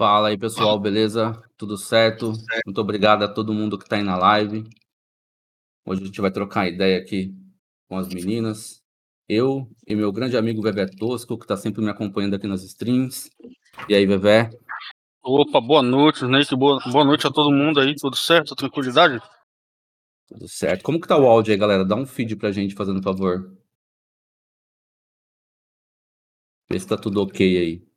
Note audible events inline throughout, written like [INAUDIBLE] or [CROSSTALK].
Fala aí, pessoal, beleza? Tudo certo? Muito obrigado a todo mundo que está aí na live. Hoje a gente vai trocar ideia aqui com as meninas. Eu e meu grande amigo Vevé Tosco, que está sempre me acompanhando aqui nas streams. E aí, Vevé? Opa, boa noite, Snake. Boa, boa noite a todo mundo aí. Tudo certo? Tranquilidade? Tudo certo. Como que tá o áudio aí, galera? Dá um feed pra gente, fazendo favor. Vê se tá tudo ok aí.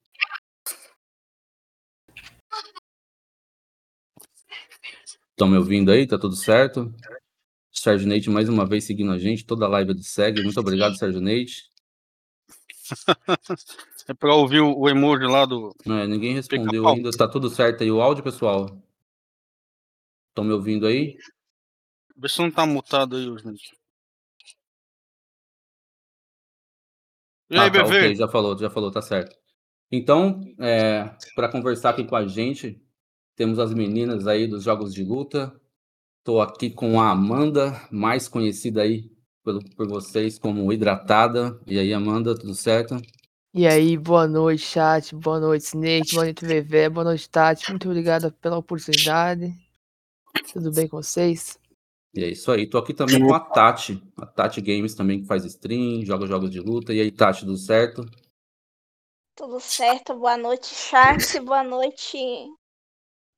Estão me ouvindo aí? Tá tudo certo? Sérgio Neite mais uma vez seguindo a gente, toda a live de segue. Muito obrigado, Sérgio Neite. [LAUGHS] é para ouvir o emoji lá do. Não, é, ninguém respondeu ainda. Tá tudo certo aí o áudio, pessoal? Estão me ouvindo aí? Vê se não tá mutado aí, gente. E aí, ah, tá, ok, já falou, já falou, tá certo. Então, é, para conversar aqui com a gente, temos as meninas aí dos Jogos de Luta. Estou aqui com a Amanda, mais conhecida aí por, por vocês como Hidratada. E aí, Amanda, tudo certo? E aí, boa noite, chat, boa noite, Snake, boa noite, VV, boa noite, Tati. Muito obrigada pela oportunidade. Tudo bem com vocês? E é isso aí. Tô aqui também com a Tati, a Tati Games também que faz stream, joga jogos de luta. E aí, Tati, tudo certo? Tudo certo. Boa noite, chat. Boa noite,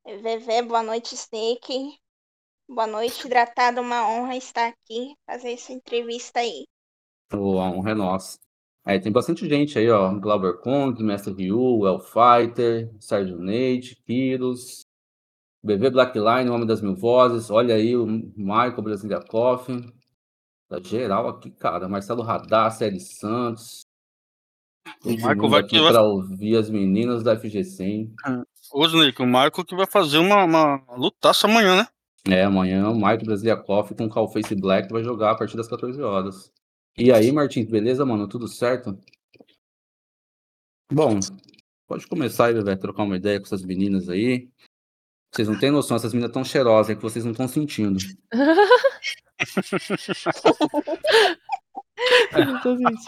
Vevé, boa noite, Snake. Boa noite, hidratado. Uma honra estar aqui, fazer essa entrevista aí. Boa, a honra é nossa. Tem bastante gente aí, ó. Glover Kong, Mestre Ryu, Elfighter, Sérgio Neide, Kiros, Bebê Blackline, Homem das Mil Vozes. Olha aí o Michael Brasilia Coffin. Tá geral aqui, cara. Marcelo Radar, Série Santos. O Michael vai aqui pra ouvir as meninas da FG100. Osney, que o Marco que vai fazer uma, uma lutaça amanhã, né? É, amanhã o Mike Coffee com o Calface Black vai jogar a partir das 14 horas. E aí, Martins, beleza, mano? Tudo certo? Bom, pode começar aí, Bebê, trocar uma ideia com essas meninas aí. Vocês não têm noção, essas meninas tão cheirosas é que vocês não estão sentindo. [LAUGHS] não tô sentindo.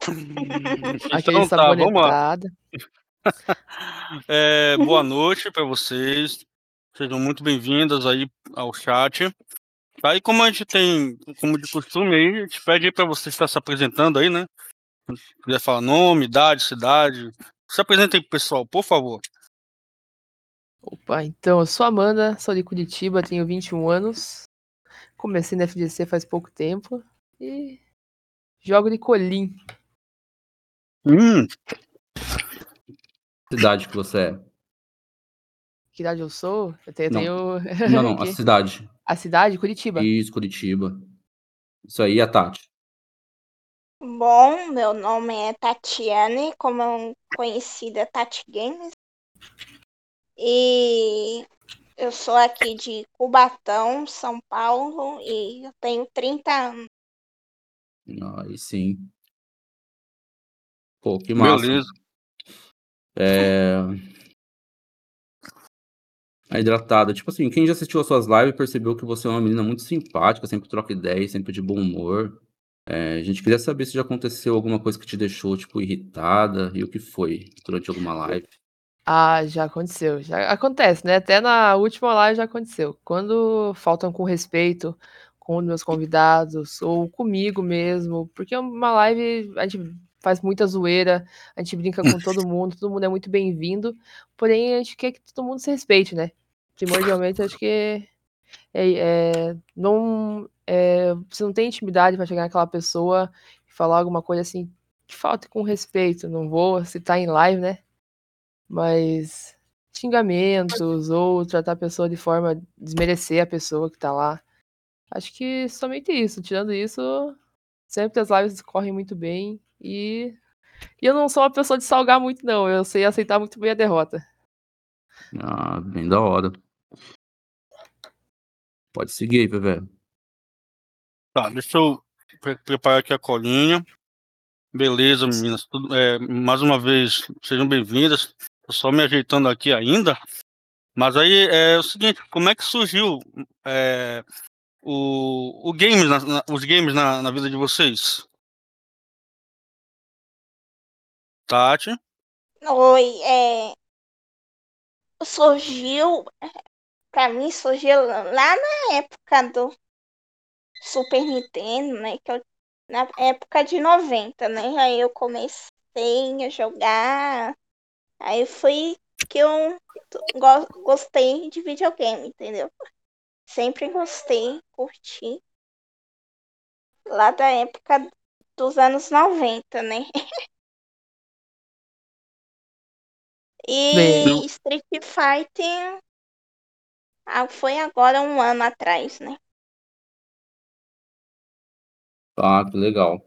[LAUGHS] Aquele então, tá, vamos lá. [LAUGHS] É, boa noite para vocês. Sejam muito bem-vindas aí ao chat. Aí, como a gente tem, como de costume aí, a gente pede para você estar se apresentando aí, né? Se quiser falar nome, idade, cidade. Se apresenta aí pro pessoal, por favor. Opa, então, eu sou Amanda, sou de Curitiba, tenho 21 anos. Comecei na FGC faz pouco tempo e jogo de colim. Hum. Cidade que você é? Que idade eu sou? Eu tenho. Não, tenho... [LAUGHS] não, não, a cidade. A cidade? Curitiba. Isso, Curitiba. Isso aí, a Tati. Bom, meu nome é Tatiane, como conhecida Tati Games. E eu sou aqui de Cubatão, São Paulo, e eu tenho 30 anos. Aí sim. Pô, que massa. Beleza. É... A hidratada. Tipo assim, quem já assistiu as suas lives percebeu que você é uma menina muito simpática, sempre troca ideias, sempre de bom humor. É, a gente queria saber se já aconteceu alguma coisa que te deixou, tipo, irritada e o que foi durante alguma live. Ah, já aconteceu. Já acontece, né? Até na última live já aconteceu. Quando faltam com respeito com os meus convidados ou comigo mesmo, porque é uma live a gente faz muita zoeira, a gente brinca com [LAUGHS] todo mundo, todo mundo é muito bem-vindo, porém a gente quer que todo mundo se respeite, né? Primordialmente, acho que é, é, não, é, você não tem intimidade para chegar naquela pessoa e falar alguma coisa assim que falta com respeito. Não vou citar em live, né? mas xingamentos ou tratar a pessoa de forma desmerecer a pessoa que tá lá. Acho que somente isso. Tirando isso, sempre as lives correm muito bem e, e eu não sou uma pessoa de salgar muito não, eu sei aceitar muito bem a derrota. Ah, bem da hora. Pode seguir aí, velho. Tá, deixa eu preparar aqui a colinha. Beleza, meninas. Tudo, é, mais uma vez, sejam bem-vindas. Tô só me ajeitando aqui ainda. Mas aí é o seguinte, como é que surgiu é, o, o games na, na, os games na, na vida de vocês? Tati? Oi, é... surgiu, pra mim surgiu lá na época do Super Nintendo, né? Que eu, na época de 90, né? Aí eu comecei a jogar. Aí foi que eu gostei de videogame, entendeu? Sempre gostei, curti. Lá da época dos anos 90, né? [LAUGHS] e Bem. Street Fighter ah, foi agora um ano atrás, né? Ah, que legal.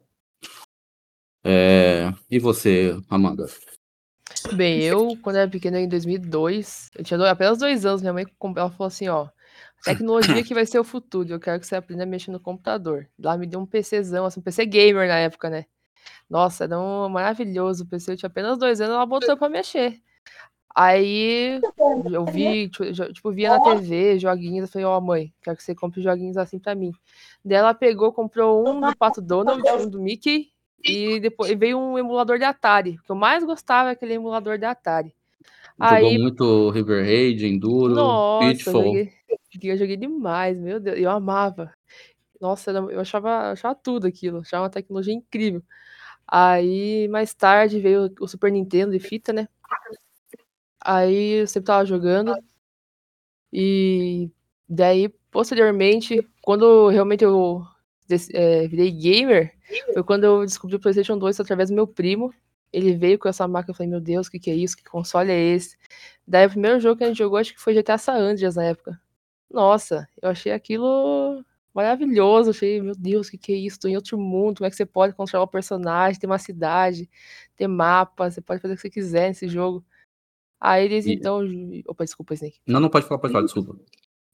É... E você, Amanda? Bem, eu, quando era pequena, em 2002, eu tinha apenas dois anos, minha mãe ela falou assim, ó, tecnologia [COUGHS] que vai ser o futuro, eu quero que você aprenda a mexer no computador. Lá me deu um PCzão, assim, um PC gamer na época, né? Nossa, era um maravilhoso PC, eu tinha apenas dois anos, ela botou pra mexer. Aí eu vi, tipo, tipo, via na TV joguinhos, eu falei, ó, oh, mãe, quero que você compre joguinhos assim pra mim. Daí ela pegou, comprou um do Pato Donald, um do Mickey, e depois veio um emulador de Atari. O que eu mais gostava é aquele emulador de Atari. Jogou Aí, muito River Raid, Enduro, nossa, Pitfall. Eu joguei, eu joguei demais, meu Deus, eu amava. Nossa, eu achava, achava tudo aquilo, achava uma tecnologia incrível. Aí, mais tarde, veio o Super Nintendo de fita, né? Aí eu sempre tava jogando. E daí, posteriormente, quando realmente eu é, virei gamer, foi quando eu descobri o PlayStation 2 através do meu primo. Ele veio com essa máquina, eu falei, meu Deus, o que, que é isso? Que console é esse? Daí o primeiro jogo que a gente jogou, acho que foi GTA San Andreas na época. Nossa, eu achei aquilo maravilhoso. Achei, meu Deus, o que, que é isso? Tô em outro mundo. Como é que você pode controlar o personagem? Tem uma cidade, tem mapa, você pode fazer o que você quiser nesse jogo. Aí eles e... então. Opa, desculpa, Snake. Não, não pode falar, pode falar, desculpa.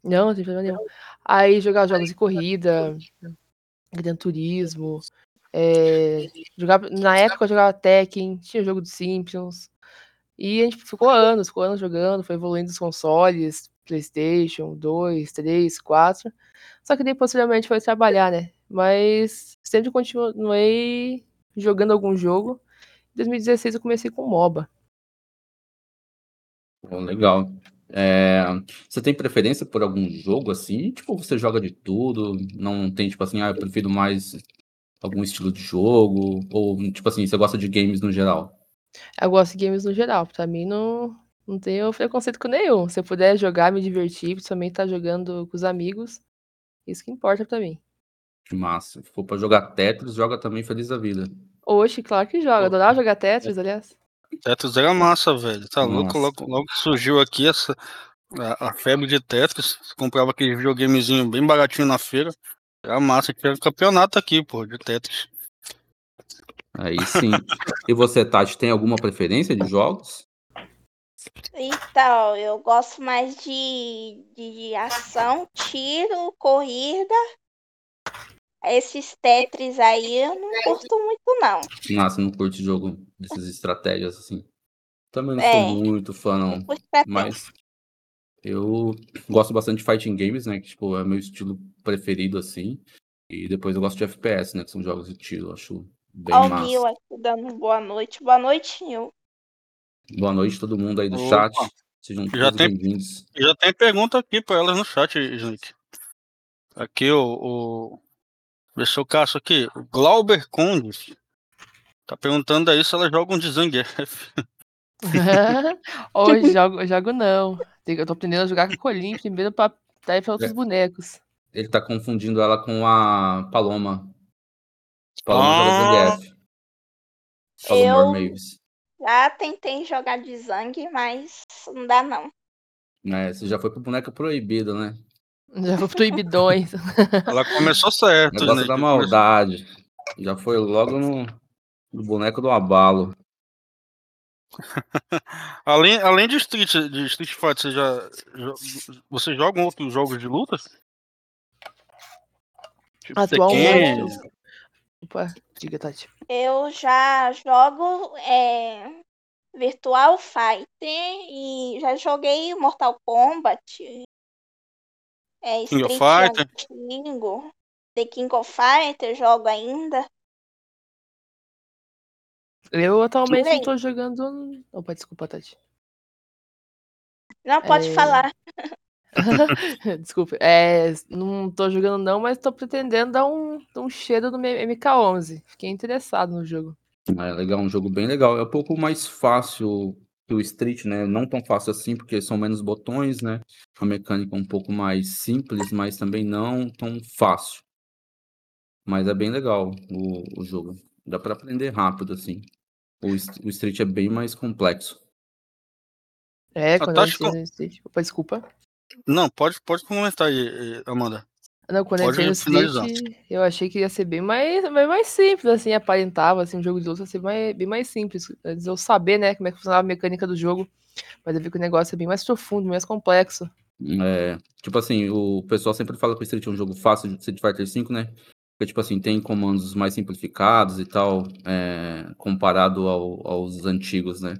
Não, não tem problema nenhum. Aí jogar jogos de corrida, Gran Turismo. É, jogava, na época eu jogava Tekken, tinha jogo dos Simpsons. E a gente ficou anos, ficou anos jogando, foi evoluindo os consoles, PlayStation 2, 3, 4. Só que daí posteriormente foi trabalhar, né? Mas sempre continuei jogando algum jogo. Em 2016 eu comecei com MOBA. Legal. É, você tem preferência por algum jogo assim? Tipo, você joga de tudo? Não tem, tipo assim, ah, eu prefiro mais algum estilo de jogo? Ou, tipo assim, você gosta de games no geral? Eu gosto de games no geral. Pra mim, não, não tenho preconceito com nenhum. Se eu puder jogar, me divertir, principalmente estar tá jogando com os amigos, isso que importa pra mim. Que massa. Se for pra jogar Tetris, joga também Feliz da Vida. Oxe, claro que joga. Adorava jogar Tetris, aliás. Tetris era massa, velho. Tá louco? Logo, logo que surgiu aqui essa, a, a febre de Tetris. Comprava aquele videogamezinho bem baratinho na feira. Era massa. Tinha um campeonato aqui, pô, de Tetris. Aí sim. e você, Tati, tem alguma preferência de jogos? Então, eu gosto mais de, de ação, tiro, corrida. Esses Tetris aí eu não curto muito, não. Nossa, não curte jogo dessas estratégias assim. Também não é, sou muito fã, não. não mas eu gosto bastante de fighting games, né? Que tipo, é meu estilo preferido, assim. E depois eu gosto de FPS, né? Que são jogos de tiro. Acho bem Ao massa. Nil aqui dando boa noite. Boa noite, Nil. Boa noite todo mundo aí do Opa. chat. Sejam já todos bem-vindos. Já tem pergunta aqui para elas no chat, gente. Aqui o, o... Deixa eu caço aqui. O Glauber Condes tá perguntando aí se elas jogam de Zangief. [LAUGHS] Hoje jogo, jogo não. Eu tô aprendendo a jogar com a Colim primeiro pra dar pra outros é. bonecos. Ele tá confundindo ela com a Paloma. Paloma ah. joga Zangief. Paloma eu... Já tentei jogar de Zang, mas não dá não. É, você já foi pro boneco proibido, né? Já foi proibidões. [LAUGHS] Ela começou certo. Negócio né? da maldade. Já foi logo no, no boneco do abalo. [LAUGHS] além, além de Street, de Street Fighter, você já, já você joga outros jogos de luta? Tipo Atualmente. Opa, diga, Tati. Eu já jogo é, Virtual Fighter e já joguei Mortal Kombat. É, King of Fighter. Antigo, The King of Fighter jogo ainda. Eu atualmente não tô jogando. Opa, desculpa, Tati. Não, pode É. falar. [LAUGHS] [LAUGHS] Desculpa, é, não tô jogando não, mas tô pretendendo dar um, um cheiro no meu MK11. Fiquei interessado no jogo. É legal, um jogo bem legal. É um pouco mais fácil que o Street, né? Não tão fácil assim, porque são menos botões, né? A mecânica um pouco mais simples, mas também não tão fácil. Mas é bem legal o, o jogo. Dá pra aprender rápido, assim. O, o Street é bem mais complexo. É, quando eu Tati entrei com- no Street. Opa, desculpa. Não, pode, pode comentar aí, Amanda. Não, quando eu entrei no. Street, eu achei que ia ser bem mais, bem mais simples, assim, aparentava, assim, um jogo de luta ia ser mais, bem mais simples. Antes eu saber, né, como é que funcionava a mecânica do jogo. Mas eu vi que o negócio é bem mais profundo, mais complexo. É, tipo assim, o pessoal sempre fala que o Street é um jogo fácil de Street Fighter V, né? Porque, tipo assim, tem comandos mais simplificados e tal, é, comparado ao- aos antigos, né?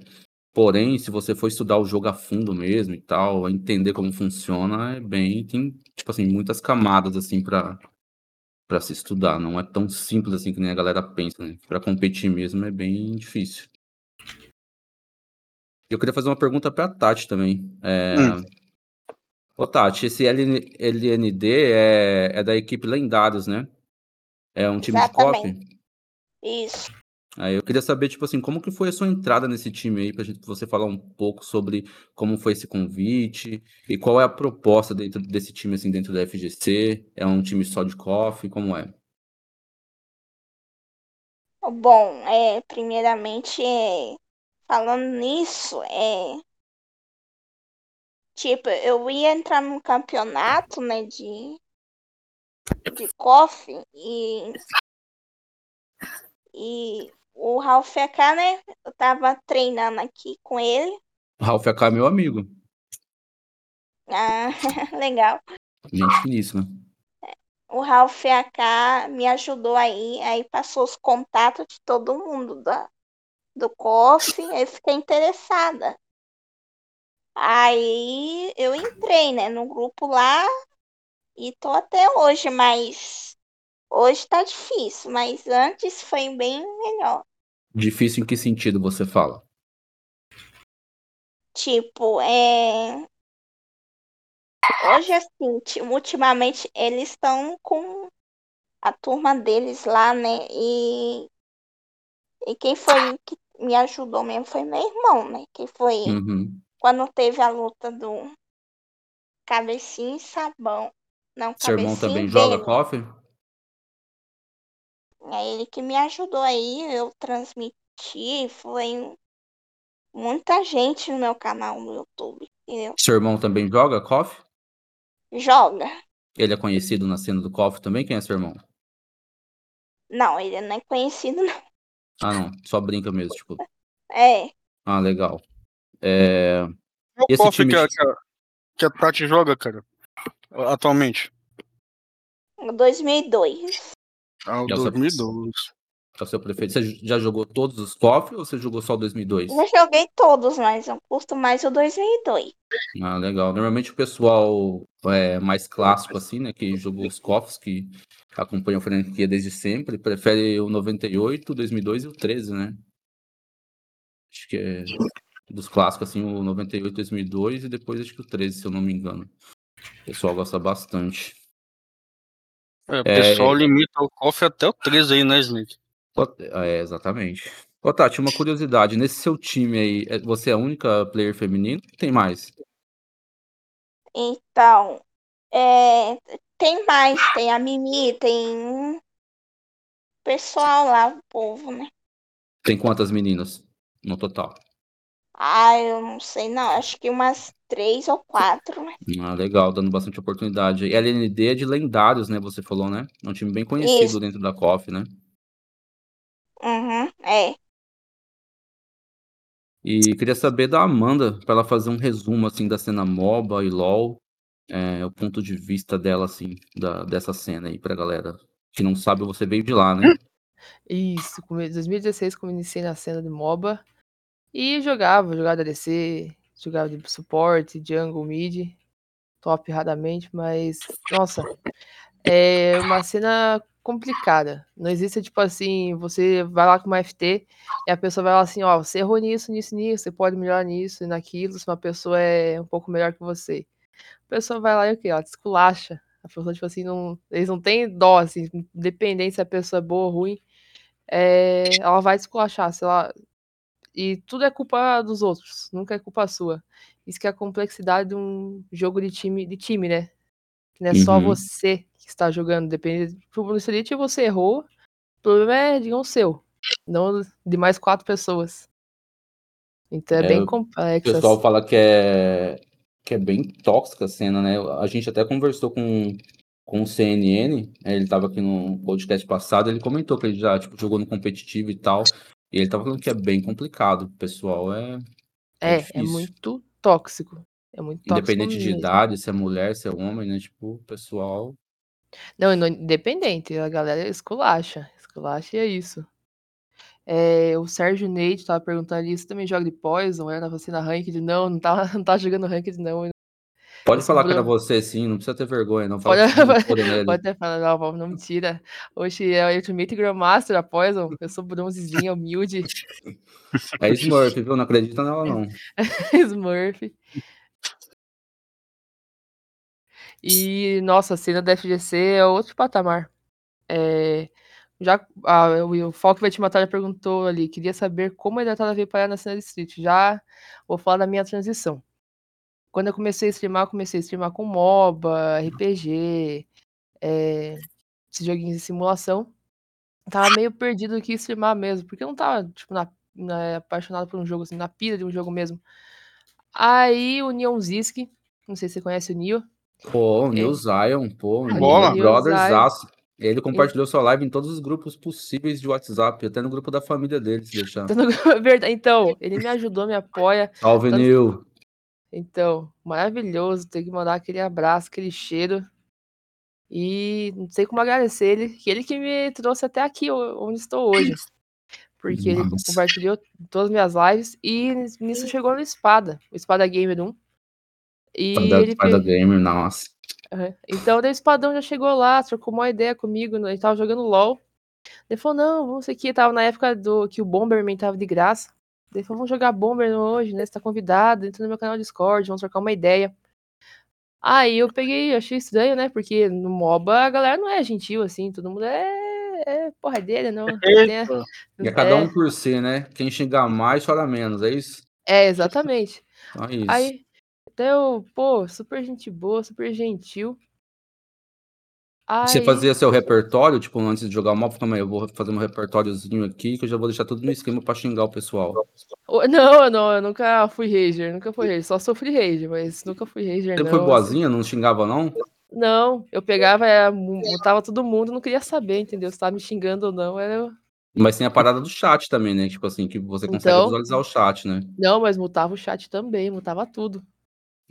Porém, se você for estudar o jogo a fundo mesmo e tal, entender como funciona, é bem, tem, tipo assim, muitas camadas, assim, pra, pra se estudar. Não é tão simples assim que nem a galera pensa, né? Pra competir mesmo é bem difícil. Eu queria fazer uma pergunta pra Tati também. É, Hum. Ô, Tati, esse LN LND é, é da equipe Lendários, né? É um time de KOF? Exatamente. Isso. Aí eu queria saber, tipo assim, como que foi a sua entrada nesse time aí, pra gente, você falar um pouco sobre como foi esse convite e qual é a proposta dentro desse time, assim, dentro da FGC? É um time só de KOF? Como é? Bom, é, primeiramente, é, falando nisso, é, tipo, eu ia entrar num campeonato, né, de, de KOF e, e o Ralf AK, né, eu tava treinando aqui com ele, Ralf AK é meu amigo, ah, [LAUGHS] legal. gente finíssima. O Ralf AK me ajudou aí, aí passou os contatos de todo mundo da, do KOF, aí fiquei interessada. Aí eu entrei, né, no grupo lá e tô até hoje, mas hoje tá difícil, mas antes foi bem melhor. Difícil em que sentido você fala? Tipo, é. Hoje, assim, ti- ultimamente eles estão com a turma deles lá, né? E, e quem foi que me ajudou mesmo foi meu irmão, né? Que foi Uhum. quando teve a luta do Cabecinha e Sabão. Não, Seu irmão também e joga Beno. É ele que me ajudou aí, eu transmiti, foi muita gente no meu canal no YouTube, entendeu? Seu irmão também joga KOF? Joga. Ele é conhecido na cena do KOF também? Quem é seu irmão? Não, ele não é conhecido, não. Ah, não, só brinca mesmo, tipo. É, Ah, legal. É, Qual Esse KOF time que, a- de- que, a, que a Tati joga, cara? Atualmente? 2002. Ah, o Já sabe. 2012. é o seu preferido. Você já jogou todos os KOF ou você jogou só o 2002? Já joguei todos, mas eu curto mais o 2002. Ah, legal. Normalmente o pessoal é, mais clássico, assim, né, que jogou os KOFs, que acompanha a franquia desde sempre, prefere o 98, o 2002 e o 13, né? Acho que é dos clássicos, assim, o 98, 2002 e depois acho que o 13, se eu não me engano. O pessoal gosta bastante. É, o pessoal limita o KOF até o 13 aí, né, Snake? É, exatamente. Ô, Tati, uma curiosidade. Nesse seu time aí, é- você é a única player feminina? Tem mais? Então, é, tem mais, tem a Mimi, tem pessoal lá, o povo, né? Tem quantas meninas no total? Ah, eu não sei, não. Acho que umas três ou quatro, né? Ah, legal, dando bastante oportunidade. E a LND é de lendários, né? Você falou, né? É um time bem conhecido Isso. dentro da KOF, né? Uhum, é. E queria saber da Amanda, para ela fazer um resumo, assim, da cena MOBA e LoL, é, o ponto de vista dela, assim, da, dessa cena aí pra galera que não sabe, você veio de lá, né? Isso, come- 2016 como iniciei na cena de MOBA. E jogava, jogava ADC, jogava de suporte, jungle, mid, top raramente, mas, nossa, é uma cena complicada. Não existe, tipo assim, você vai lá com uma FT e a pessoa vai lá assim, ó, você errou nisso, nisso, nisso, você pode melhorar nisso e naquilo, se uma pessoa é um pouco melhor que você. A pessoa vai lá e o quê? Ela te esculacha. A pessoa, tipo assim, não, eles não têm dó, assim, independente se a pessoa é boa ou ruim, é, ela vai te esculachar, sei lá. E tudo é culpa dos outros, nunca é culpa sua. Isso que é a complexidade de um jogo de time, de time, né? Não é uhum. só você que está jogando, depende. Pro Elite você errou, o problema é, digamos, seu, não de mais quatro pessoas. Então é, é bem complexo. O pessoal assim. fala que é, que é bem tóxica a cena, né? A gente até conversou com, com o CNN, né? ele estava aqui no podcast passado, ele comentou que ele já tipo, jogou no competitivo e tal, e ele estava falando que é bem complicado, o pessoal é. É, é, é muito tóxico. É muito tóxico. Independente de idade, se é mulher, se é homem, né? Tipo, o pessoal. Não, independente, a galera esculacha. Esculacha e é isso. É, o Sérgio Neide tava perguntando ali, você também joga de Poison? Era você na Ranked? Não, não tá, [LAUGHS] não tá jogando Ranked, não. Pode falar que era você, sim, não precisa ter vergonha, não. Fala pode, [LAUGHS] pode, pode até falar, não, não, mentira. Hoje é o Ultimate Grandmaster, a Poison. Eu sou bronzezinha, humilde. [LAUGHS] É Smurf, viu? Não acredita nela, não. [LAUGHS] Smurf. E, nossa, a cena da FGC é outro patamar. É, já, ah, o, o Falk vai te matar já perguntou ali, queria saber como a hidratada veio parar na cena de Street. Já vou falar da minha transição. Quando eu comecei a streamar, eu comecei a streamar com MOBA, RPG, é, esses joguinhos de simulação. Tava meio perdido do que streamar mesmo, porque eu não tava, tipo, na, na, apaixonado por um jogo, assim, na pira de um jogo mesmo. Aí o Neon Zisk, não sei se você conhece o Neo. Pô, o Neil Zion, pô, Bola. Brothers Aço. Ele compartilhou sua live em todos os grupos possíveis de WhatsApp, até no grupo da família dele, se deixar. Então, ele me ajudou, me apoia. Salve, Tanto... Nil. Então, maravilhoso. Tem que mandar aquele abraço, aquele cheiro. E não sei como agradecer ele, que ele que me trouxe até aqui, onde estou hoje. Porque Nossa. ele compartilhou todas as minhas lives e nisso chegou no Espada, o Espada Gamer 1. E Espada, ele Espada Gamer, nossa. Uhum. Então, o Espadão já chegou lá, trocou uma ideia comigo, ele tava jogando LOL. Ele falou, não, vamos aqui, tava na época do que o Bomberman tava de graça. Vamos jogar Bomber hoje, né? Você tá convidado, entra no meu canal Discord, vamos trocar uma ideia. Aí eu peguei, achei estranho, né? Porque no MOBA a galera não é gentil, assim, todo mundo é, é porradeira, não. É, é cada um por si, né? Quem xingar mais chora menos, é isso? É, exatamente. Então é isso. Aí, até eu, pô, super gente boa, super gentil. Você fazia seu repertório, tipo, antes de jogar o mapa, calma aí, eu vou fazer um repertóriozinho aqui, que eu já vou deixar tudo no esquema pra xingar o pessoal. Não, não, eu nunca fui rager, nunca fui rager, só sofri rager, mas nunca fui rager, Você não. foi boazinha, não xingava, não? Não, eu pegava, é, mutava todo mundo, não queria saber, entendeu? Se tava me xingando ou não, era... Mas tem a parada do chat também, né? Tipo assim, que você consegue então, visualizar o chat, né? Não, mas mutava o chat também, mutava tudo.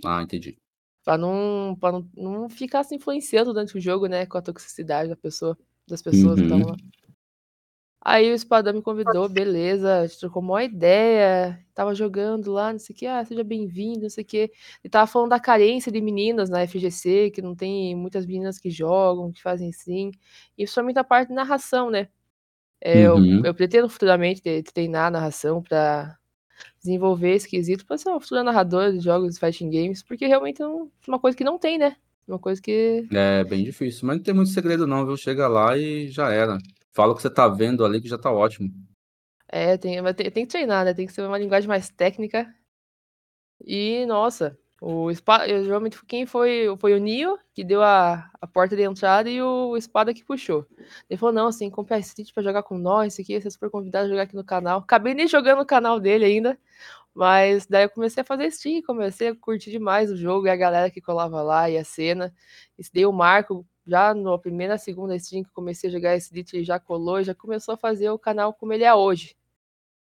Ah, entendi para não, pra não, não ficar se influenciando durante o jogo, né, com a toxicidade da pessoa, das pessoas uhum. que lá. Aí o Espadão me convidou, beleza, a gente trocou uma ideia, tava jogando lá, não sei o que, ah, seja bem-vindo, não sei o que. E tava falando da carência de meninas na FGC, que não tem muitas meninas que jogam, que fazem assim. E principalmente a parte de narração, né? É, uhum. eu, eu, pretendo futuramente treinar a narração para desenvolver esse quesito para ser um futuro narrador de jogos de fighting games, porque realmente é uma coisa que não tem, né? Uma coisa que. É bem difícil, mas não tem muito segredo, não, viu? Chega lá e já era. Fala o que você tá vendo ali que já tá ótimo. É, tem, tem, tem que treinar, né? Tem que ser uma linguagem mais técnica. E, nossa, o geralmente quem foi, foi o Nio que deu a, a porta de entrada e o espada que puxou. Ele falou: não, assim, compra Street pra jogar com nós, aqui, você é super convidado a jogar aqui no canal. Acabei nem jogando no canal dele ainda, mas daí eu comecei a fazer stream, comecei a curtir demais o jogo e a galera que colava lá e a cena. Isso deu o marco, já na primeira, segunda stream que comecei a jogar Street, ele já colou, já começou a fazer o canal como ele é hoje.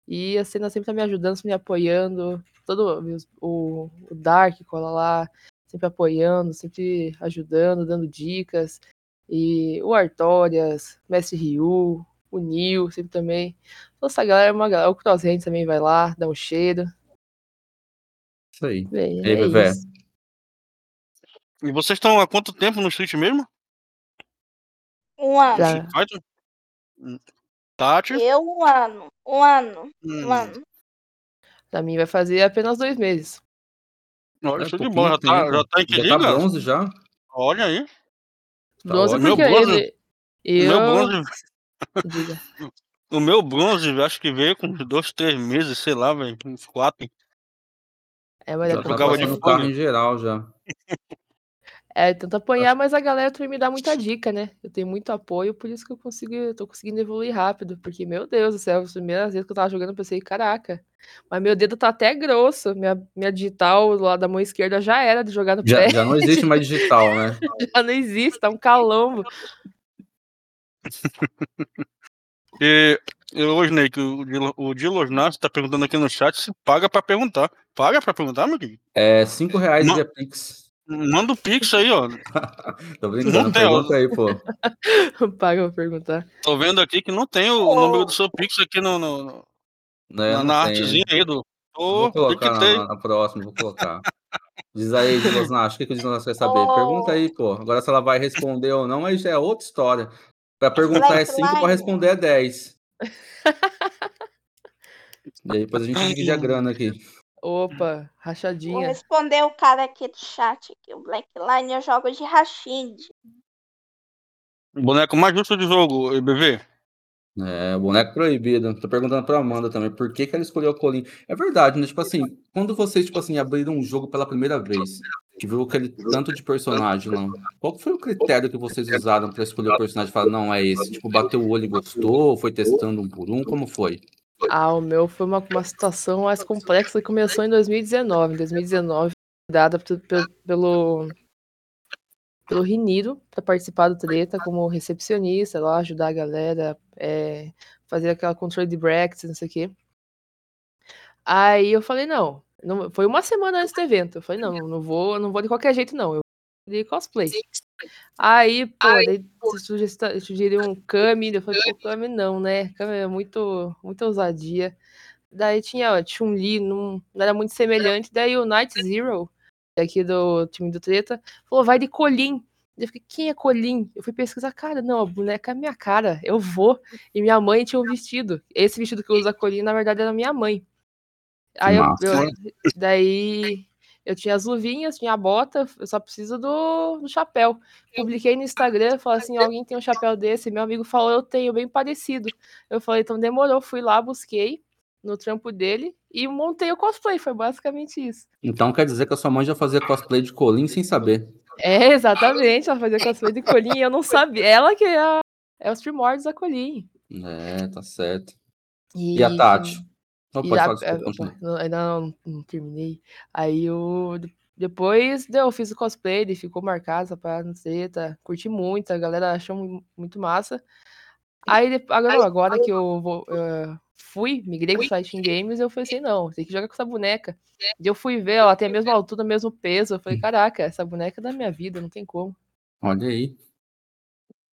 E a cena sempre tá me ajudando, me apoiando todo o, o Dark cola lá, sempre apoiando, sempre ajudando, dando dicas. E o Artorias, Mestre Ryu, o Nil, sempre também. Toda essa galera é uma galera. O Crosshands também vai lá, dá um cheiro. Isso aí. Bem, e aí, é E vocês estão há quanto tempo no Street mesmo? Um ano. Tati? Eu, um ano. Um ano. Hum. Um ano. Pra mim vai fazer apenas dois meses. Olha, É show de bola. Já tá, já tá em que Já liga? tá bronze já. Olha aí. Tá Bronze ótimo. porque Meu bronze- ele. O Eu. meu bronze, [LAUGHS] Diga. [LAUGHS] o meu bronze, acho que veio com dois, três meses, sei lá, velho. Uns quatro. É, mas é, Já tá Jogava de carro em geral já. [LAUGHS] é, tenta apanhar, mas a galera também me dá muita dica, né? Eu tenho muito apoio, por isso que eu consigo, eu tô conseguindo evoluir rápido. Porque, meu Deus do céu, as primeiras vezes que eu tava jogando, eu pensei, caraca, mas meu dedo tá até grosso. Minha, minha digital lá da mão esquerda já era de jogar no Já, pé, já não existe mais digital, né? [LAUGHS] já não existe, tá um calombo. [LAUGHS] E eu hoje, Ney, que o Dilo- o Dilos Nassi tá perguntando aqui no chat se paga pra perguntar. Paga pra perguntar, meu querido? É 5 reais Não. via Pix. Manda o Pix aí, ó. [LAUGHS] Tô brincando, Não tem, pergunta aí, pô. [LAUGHS] Paga pra perguntar. Tô vendo aqui que não tem o, o número do seu Pix aqui no, no- no- na, não na tem. artezinha aí do. Vou Ô, tem colocar na, na próxima, vou colocar. Diz aí, Dilosnacho, o que, que o Dilosnacho quer saber? Pergunta aí, pô. Agora se ela vai responder ou não, aí já é outra história. Pra perguntar é 5, pra responder é 10. [LAUGHS] E aí depois a gente divide a grana aqui. Opa, Vou rachadinha. responder o cara aqui do chat. Que o Blackline eu jogo de Rashid. O boneco mais justo de jogo, EBV. É, boneco proibido. Tô perguntando pra Amanda também, por que, que ela escolheu o Colin? É verdade, né? Tipo assim, quando vocês, tipo assim, abriram um jogo pela primeira vez, que viu aquele tanto de personagem lá, qual foi o critério que vocês usaram pra escolher o personagem? Falar, não, é esse. Tipo, bateu o olho e gostou, foi testando um por um, como foi? Ah, o meu foi uma, uma situação mais complexa que começou em 2019. Em 2019, dada pe- pe- pelo, pelo Riniro para participar do treta como recepcionista, lá ajudar a galera, é, fazer aquela controle de brackets, não sei o quê. Aí eu falei, não, não, foi uma semana antes do evento. Eu falei, não, não vou, não vou de qualquer jeito, não. Eu vou de cosplay. Aí, pô, daí sugesta- sugeriu um Kami, eu falei, pô, Kami não, né? Kami é muito, muita ousadia. Daí tinha ó, Chun-Li, não, não era muito semelhante. Daí o Night Zero, aqui do time do Treta, falou, vai de Colin. Eu fiquei, quem é Colin? Eu fui pesquisar, cara, não, a boneca é minha cara, eu vou. E minha mãe tinha um vestido. Esse vestido que usa Colin, na verdade, era minha mãe. Aí eu, eu- daí eu tinha as luvinhas, tinha a bota, eu só preciso do, do chapéu. Publiquei no Instagram, falei assim, alguém tem um chapéu desse? Meu amigo falou, eu tenho, bem parecido. Eu falei, então demorou, fui lá, busquei no trampo dele e montei o cosplay, foi basicamente isso. Então quer dizer que a sua mãe já fazia cosplay de Colin sem saber. É, exatamente, ela fazia cosplay de Colin e eu não sabia. Ela que é, é os primórdios da Colin. É, tá certo. E, E a Tati? Não, E pode a- falar, é, ainda não, não terminei. Aí eu. Depois eu fiz o cosplay, ele ficou marcado, essa parada, não sei, tá, curti muito, a galera achou mu- muito massa. Aí agora, agora que eu vou, eh, fui, migrei pro Fighting Games, eu falei assim, não, tem que jogar com essa boneca. E eu fui ver, ela tem a mesma [LAUGHS] altura, o mesmo peso. Eu falei, caraca, essa boneca é da minha vida, não tem como. Olha aí.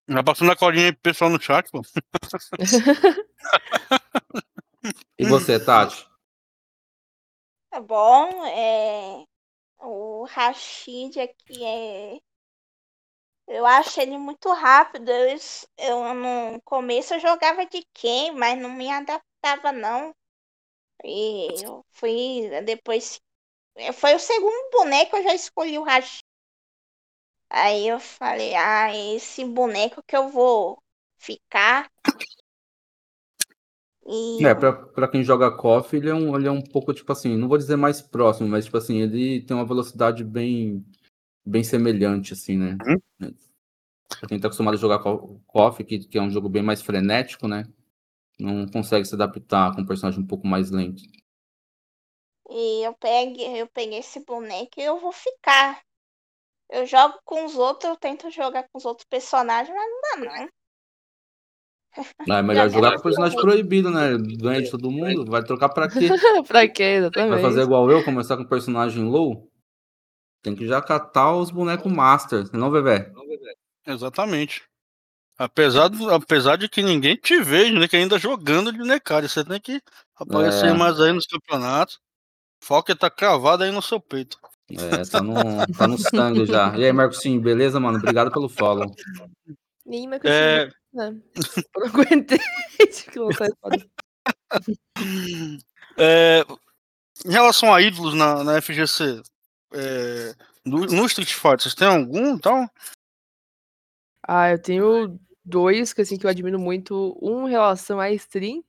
Já passou na colinha aí pro pessoal no chat, pô. [LAUGHS] [LAUGHS] E você, Tati? Tá bom, é. O Rashid aqui é. Eu acho ele muito rápido. Eu, eu no começo eu jogava de quem, mas não me adaptava não. E eu fui depois. Foi o segundo boneco que eu já escolhi o Rashid. Aí eu falei, ah, esse boneco que eu vou ficar. E É, pra, pra quem joga KOF, ele é, um, ele é um pouco, tipo assim, não vou dizer mais próximo, mas, tipo assim, ele tem uma velocidade bem, bem semelhante, assim, né? Pra quem tá acostumado a jogar Ko- KOF, que, que é um jogo bem mais frenético, né? Não consegue se adaptar com um personagem um pouco mais lento. E eu peguei, eu peguei esse boneco e eu vou ficar. Eu jogo com os outros, eu tento jogar com os outros personagens, mas não dá não. Ah, é melhor jogar com personagem jogo. proibido, né? Ganha de todo mundo, vai trocar pra quê? [LAUGHS] pra quê, Vai exatamente. fazer igual eu, começar com personagem low? Tem que já catar os bonecos master, senão, Vevé. Exatamente. Apesar, do- apesar de que ninguém te veja, né? Que ainda jogando de Necari. Você tem que aparecer É. mais aí nos campeonatos. Foca tá cravado aí no seu peito. É, tá no, tá no sangue já. E aí, Marcosinho, beleza, mano? Obrigado pelo follow. Que eu é... Eu não aguentei [LAUGHS] lançar [LAUGHS] espada. É, em relação a ídolos na, na FGC, é, no, no, Street Fighter, vocês têm algum tal? Ah, eu tenho dois que assim que eu admiro muito, um em relação a stream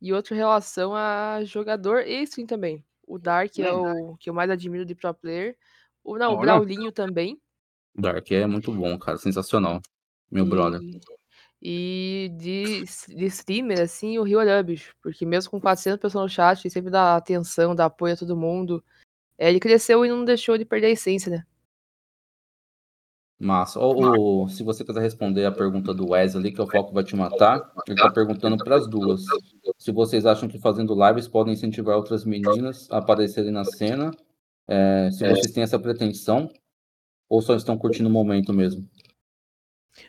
e outro em relação a jogador e stream também. O Dark é, é o que eu mais admiro de pro player. O não, Olha. o Braulinho também. Dark é muito bom, cara, sensacional. Meu e... brother. E de, de streamer, assim, o Rio Arabis, porque mesmo com 400 pessoas no chat, sempre dá atenção, dá apoio a todo mundo. É, ele cresceu e não deixou de perder a essência, né? Massa. Ou, se você quiser responder a pergunta do Wesley, que é o foco vai te matar, ele está perguntando para as duas. Se vocês acham que fazendo lives podem incentivar outras meninas a aparecerem na cena, é, se vocês têm essa pretensão, ou só estão curtindo o momento mesmo?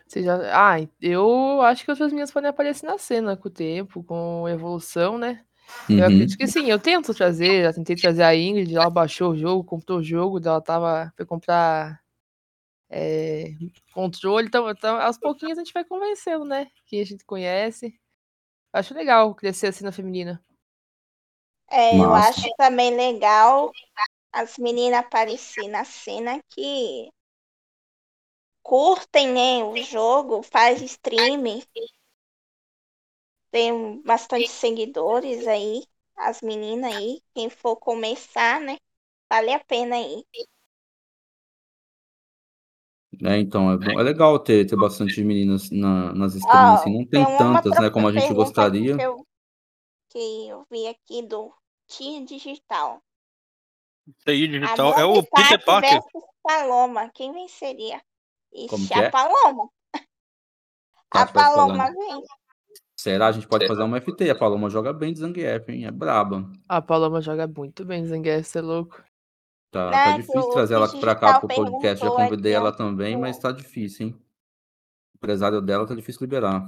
Você já... Ah, eu acho que outras meninas podem aparecer na cena com o tempo, com evolução, né? Uhum. Eu acredito que sim, eu tento trazer, já tentei trazer a Ingrid, ela baixou o jogo, comprou o jogo, ela tava, foi comprar é, controle, então, então aos pouquinhos a gente vai convencendo, né? Quem a gente conhece. Acho legal crescer assim na feminina. É, eu acho também legal as meninas aparecerem na cena que curtem né, o jogo, faz streaming, tem bastante seguidores aí, as meninas aí, quem for começar, né, vale a pena aí. É, então, é, bom, é legal ter, ter bastante meninas na, nas streams, assim, não tem, tem tantas, né, como a gente gostaria. Que eu, que eu vi aqui do Tia Digital. TI Digital é o Peter Parker. Paloma, quem venceria? Ixi, a é? Paloma. Tá, a Paloma vem. Será? A gente pode fazer uma FT. A Paloma joga bem de Zangief, hein? É braba. A Paloma joga muito bem de Zangief, você é louco. Tá, tá difícil trazer ela pra cá pro podcast. Já convidei ela também, mas tá difícil, hein? O empresário dela tá difícil liberar.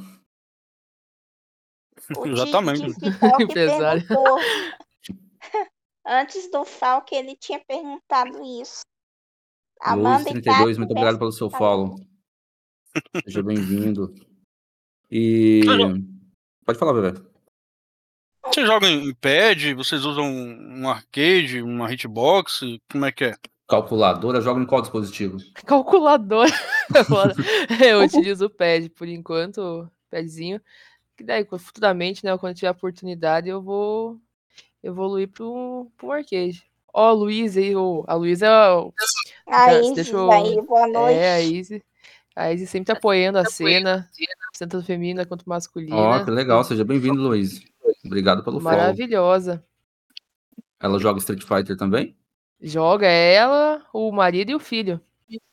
O [LAUGHS] Exatamente. [LAUGHS] Empresário. [LAUGHS] Antes do Falk, ele tinha perguntado isso. Luiz 32, muito obrigado pelo seu follow. Seja bem-vindo. E. Pode falar, bebê. Vocês jogam em pad? Vocês usam um arcade, uma hitbox? Como é que é? Calculadora, joga em qual dispositivo? [LAUGHS] Calculadora. eu utilizo o pad por enquanto, padzinho. Que daí, futuramente, né, quando tiver oportunidade, eu vou evoluir pro, pro arcade. Ó, oh, Luiz aí, oh, a Luiz é. Oh, a Isis eu... aí, boa noite. É, a Isis. A Isis sempre tá apoiando a cena, tanto feminina quanto masculina. Ó, oh, que legal, seja bem-vindo, Luiz. Obrigado pelo follow. Maravilhosa. Ela joga Street Fighter também? Joga ela, o marido e o filho.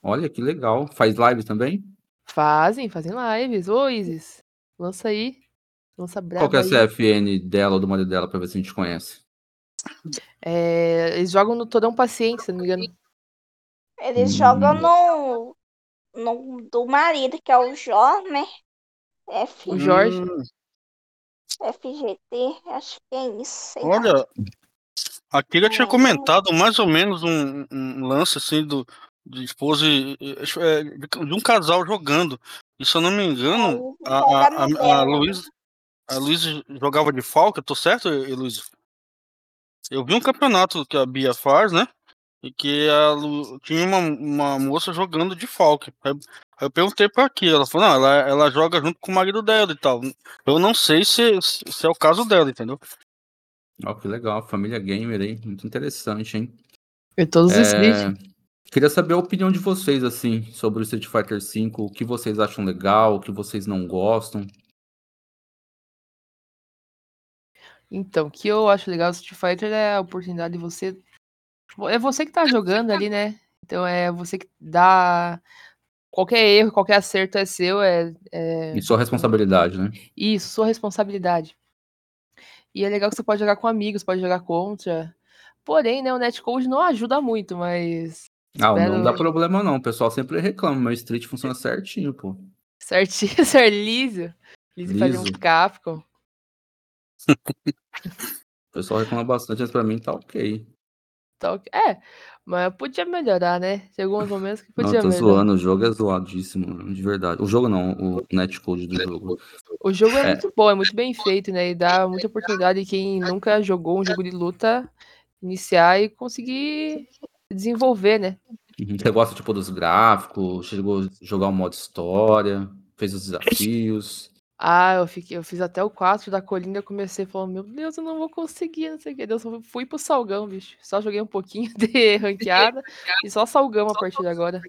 Olha que legal. Faz live também? Fazem, fazem lives. Ô, Isis, lança aí. Lança brava Qual que é a CFN dela ou do marido dela pra ver se a gente conhece? É, eles jogam no Torão Paciente, se não me engano. Eles hum. jogam no, no do marido, que é o Jó, né? F... O Jorge. FGT, acho que é isso. Olha, lá. a Kira tinha comentado mais ou menos um, um lance assim do de esposa é, de um casal jogando. E se eu não me engano, a, a, a, a Luísa a Luiz jogava de falca, tô certo, Luiz? Eu vi um campeonato que a Bia faz, né? E que a Lu... tinha uma, uma moça jogando de Falk. Aí, eu perguntei pra aqui, ela falou, não, ela, ela joga junto com o marido dela e tal. Eu não sei se, se é o caso dela, entendeu? Ó, oh, que legal, família gamer aí, muito interessante, hein? E todos os é... Queria saber a opinião de vocês, assim, sobre o Street Fighter V, o que vocês acham legal, o que vocês não gostam. Então, o que eu acho legal do Street Fighter é a oportunidade de você. Tipo, é você que tá jogando ali, né? Então é você que dá. Qualquer erro, qualquer acerto é seu. É, é... E sua responsabilidade, né? Isso, sua responsabilidade. E é legal que você pode jogar com amigos, pode jogar contra. Porém, né, o netcode não ajuda muito, mas. Ah, espero... não dá problema não. O pessoal sempre reclama, meu Street funciona certinho, pô. Certinho, [LAUGHS] ser liso. Liso faz um Capcom. [LAUGHS] O pessoal reclama bastante, mas pra mim tá ok. É, mas podia melhorar, né? Tem alguns momentos que podia Não, tô melhorar. zoando, o jogo é zoadíssimo, de verdade. O jogo não, o netcode do jogo. O jogo é, é, muito bom, é muito bem feito, né? E dá muita oportunidade de quem nunca jogou um jogo de luta iniciar e conseguir desenvolver, né? Uhum. Você gosta, tipo, dos gráficos, chegou a jogar o modo história, fez os desafios. Ah, eu, fiquei, eu fiz até o 4 da colina e comecei falando, meu Deus, eu não vou conseguir, não sei o que. Eu só fui pro salgão, bicho. Só joguei um pouquinho [LAUGHS] de [LAUGHS] ranqueada e só salgão a partir de agora.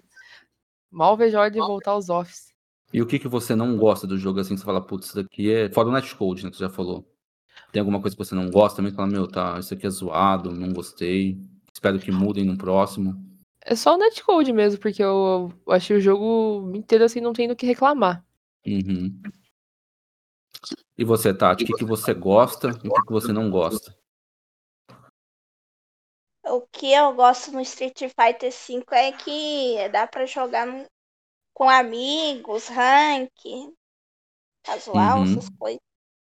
Mal vejo a hora de voltar aos offs. E o que, que você não gosta do jogo assim? Você fala, putz, isso daqui é. Fora o netcode, né? Que você já falou. Tem alguma coisa que você não gosta também? Fala, meu, tá, isso aqui é zoado, não gostei. Espero que mudem no próximo. É só o netcode mesmo, porque eu, eu achei o jogo inteiro assim, não tem do que reclamar. Uhum. E você, Tati, o que, que você gosta e o que, que você não gosta? O que eu gosto no Street Fighter V é que dá para jogar com amigos, rank, casual, uhum. essas coisas.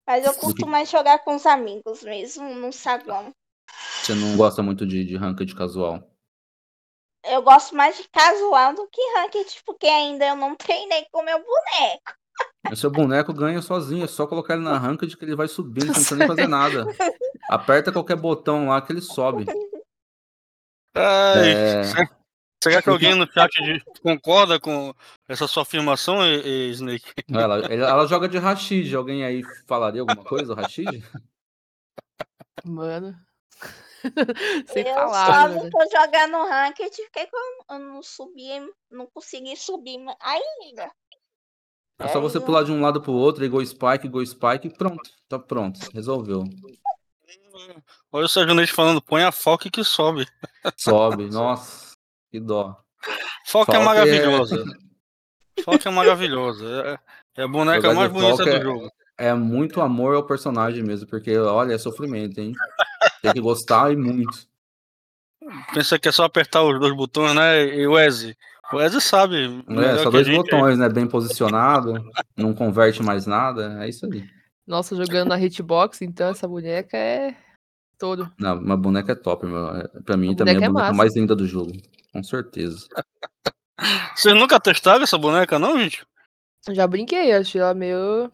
Mas eu curto que... mais jogar com os amigos mesmo, no saguão. Você não gosta muito de, de ranked casual? Eu gosto mais de casual do que ranked, porque ainda eu não treinei com meu boneco. Seu boneco ganha sozinho, é só colocar ele na ranked que ele vai subindo, não precisa nem fazer nada. Aperta qualquer botão lá que ele sobe. Ai, é... Será que alguém no chat concorda com essa sua afirmação, Snake? Ela, ela joga de Rashid. Alguém aí falaria alguma coisa do Rashid? Mano. [LAUGHS] Sem eu falar. Só tô jogando ranked porque eu não subi, não consegui subir ainda. É só você pular de um lado pro outro, igual Spike, igual Spike, e pronto. Tá pronto. Resolveu. Olha o Sérgio falando, põe a foca que sobe. Sobe, [LAUGHS] nossa, que dó. Foca, é, é maravilhosa. É... Foca é maravilhosa. É, é a boneca mais bonita do jogo. É muito amor ao personagem mesmo, porque olha, é sofrimento, hein? Tem que gostar e muito. Pensa que é só apertar os dois botões, né? E o Eze. O Eze sabe. É, só dois botões, né? Bem posicionado, não converte mais nada. É isso aí. Nossa, jogando na hitbox, então essa boneca é todo. Não, uma boneca é top, meu. É, pra mim a também é a boneca é mais linda do jogo. Com certeza. Vocês nunca testaram essa boneca, não, gente? Já brinquei, achei ela meio.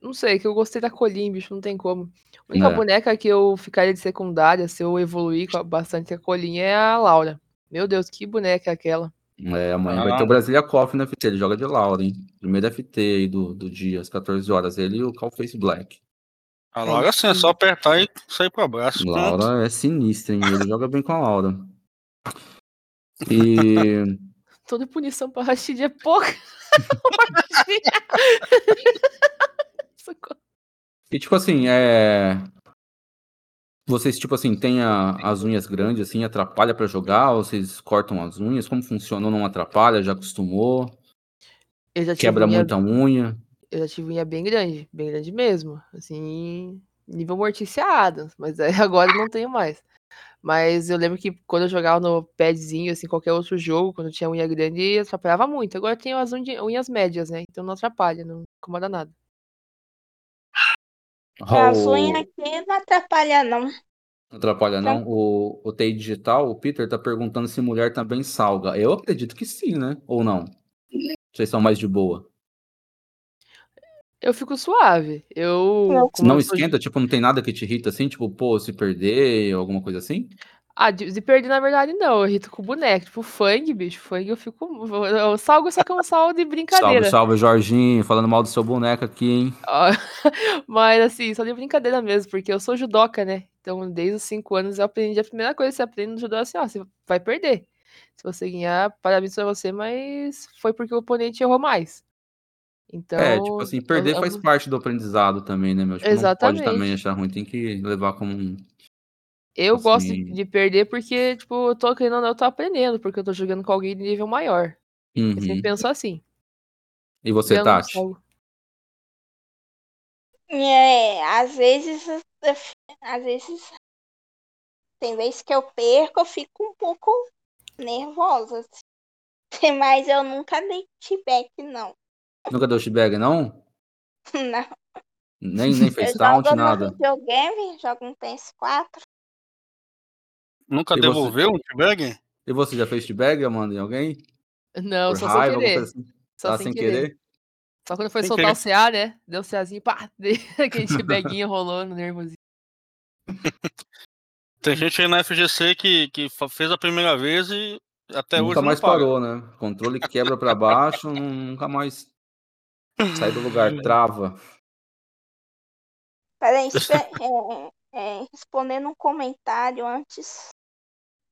Não sei, que eu gostei da Colin, bicho, não tem como. A única é. boneca que eu ficaria de secundária, se eu evoluir bastante a Colin, é a Laura. Meu Deus, que boneca é aquela? É, amanhã ah. vai ter o Brasília Coffee no FT. Ele joga de Laura, hein? Primeiro FT aí do, do dia, às 14 horas. Ele e o Calface Black. A Laura, assim, é só apertar e sair pro abraço. Laura pronto. é sinistra, hein? Ele joga bem com a Laura. E. [LAUGHS] Toda punição pra Rashid é pouca. [LAUGHS] e tipo assim, é. Vocês, tipo assim, têm a, as unhas grandes, assim, atrapalha para jogar? Ou vocês cortam as unhas? Como funciona? Não atrapalha? Já acostumou? Quebra unha, muita unha? Eu já tive unha bem grande, bem grande mesmo. Assim, nível morticiado. Mas [LAUGHS] agora eu não tenho mais. Mas eu lembro que quando eu jogava no padzinho, assim, qualquer outro jogo, quando tinha unha grande, atrapalhava muito. Agora eu tenho as unhas médias, né? Então não atrapalha, não incomoda nada. As unhas aqui não atrapalha, não. Não atrapalha, não? O, o TI Digital, o Peter, tá perguntando se mulher também salga. Eu acredito que sim, né? Ou não? Vocês são mais de boa. Eu fico suave. Eu. Não esquenta? Tipo, não tem nada que te irrita assim? Tipo, pô, se perder, alguma coisa assim? Ah, de, de perder, na verdade, não. Eu irrito com o boneco. Tipo, Fang, bicho. Fang eu fico. Eu salgo, só que é um salvo de brincadeira. Salve, salve, Jorginho. Falando mal do seu boneco aqui, hein? [LAUGHS] Mas, assim, só de brincadeira mesmo, porque eu sou judoca, né? Então, desde os 5 anos eu aprendi. A primeira coisa que você aprende no judô é assim: ó, você vai perder. Se você ganhar, parabéns pra você, mas foi porque o oponente errou mais. Então, é, tipo assim, perder eu, faz parte do aprendizado também, né, meu? Tipo, exatamente. não pode também achar ruim, tem que levar como um eu assim... gosto de perder porque, tipo, eu tô querendo eu tô aprendendo, porque eu tô jogando com alguém de nível maior. Uhum. Eu sempre penso assim. E você, Tati? É, às vezes, às vezes, tem vezes que eu perco, eu fico um pouco nervosa. Assim. [LAUGHS] Mas eu nunca dei feedback, não. Nunca deu feedback, não? [LAUGHS] Não. Nem, nem fez eu taunt, nada? Eu jogo no videogame, jogo no PS4. Nunca e devolveu você... um t-bag? E você já fez t-bag, Amanda, em alguém? Não, Por só raiva, sem querer. Assim? Só ah, sem, sem querer. querer. Só quando foi sem soltar querer. o CA, né? Deu o CAzinho, pá, [LAUGHS] aquele t-baguinho rolando, nervosinho. [LAUGHS] Tem gente aí na FGC que, que fez a primeira vez e até nunca hoje mais parou, né? Controle quebra para baixo, nunca mais sai do lugar, [LAUGHS] trava. Peraí, é, é, respondendo um comentário antes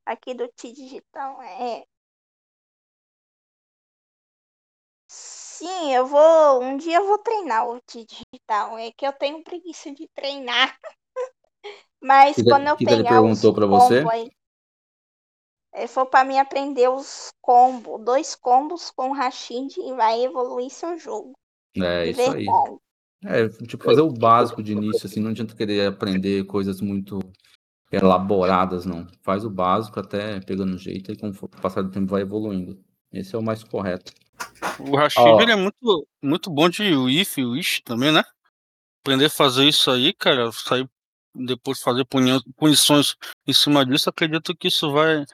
aqui do T Digital, é. Sim, eu vou. Um dia eu vou treinar o T Digital. É que eu tenho preguiça de treinar. [LAUGHS] Mas que quando eu que pegar. ele perguntou para você? Aí, é, for para mim aprender os combos, dois combos com Rashid e vai evoluir seu jogo. É, isso aí. É, tipo, fazer o básico de início, assim, não adianta querer aprender coisas muito elaboradas, não. Faz o básico até pegando jeito e com o passar do tempo vai evoluindo. Esse é o mais correto. O Rashid, ele é muito, muito bom de if e wish também, né? Aprender a fazer isso aí, cara, sair depois fazer punições em cima disso, acredito que isso vai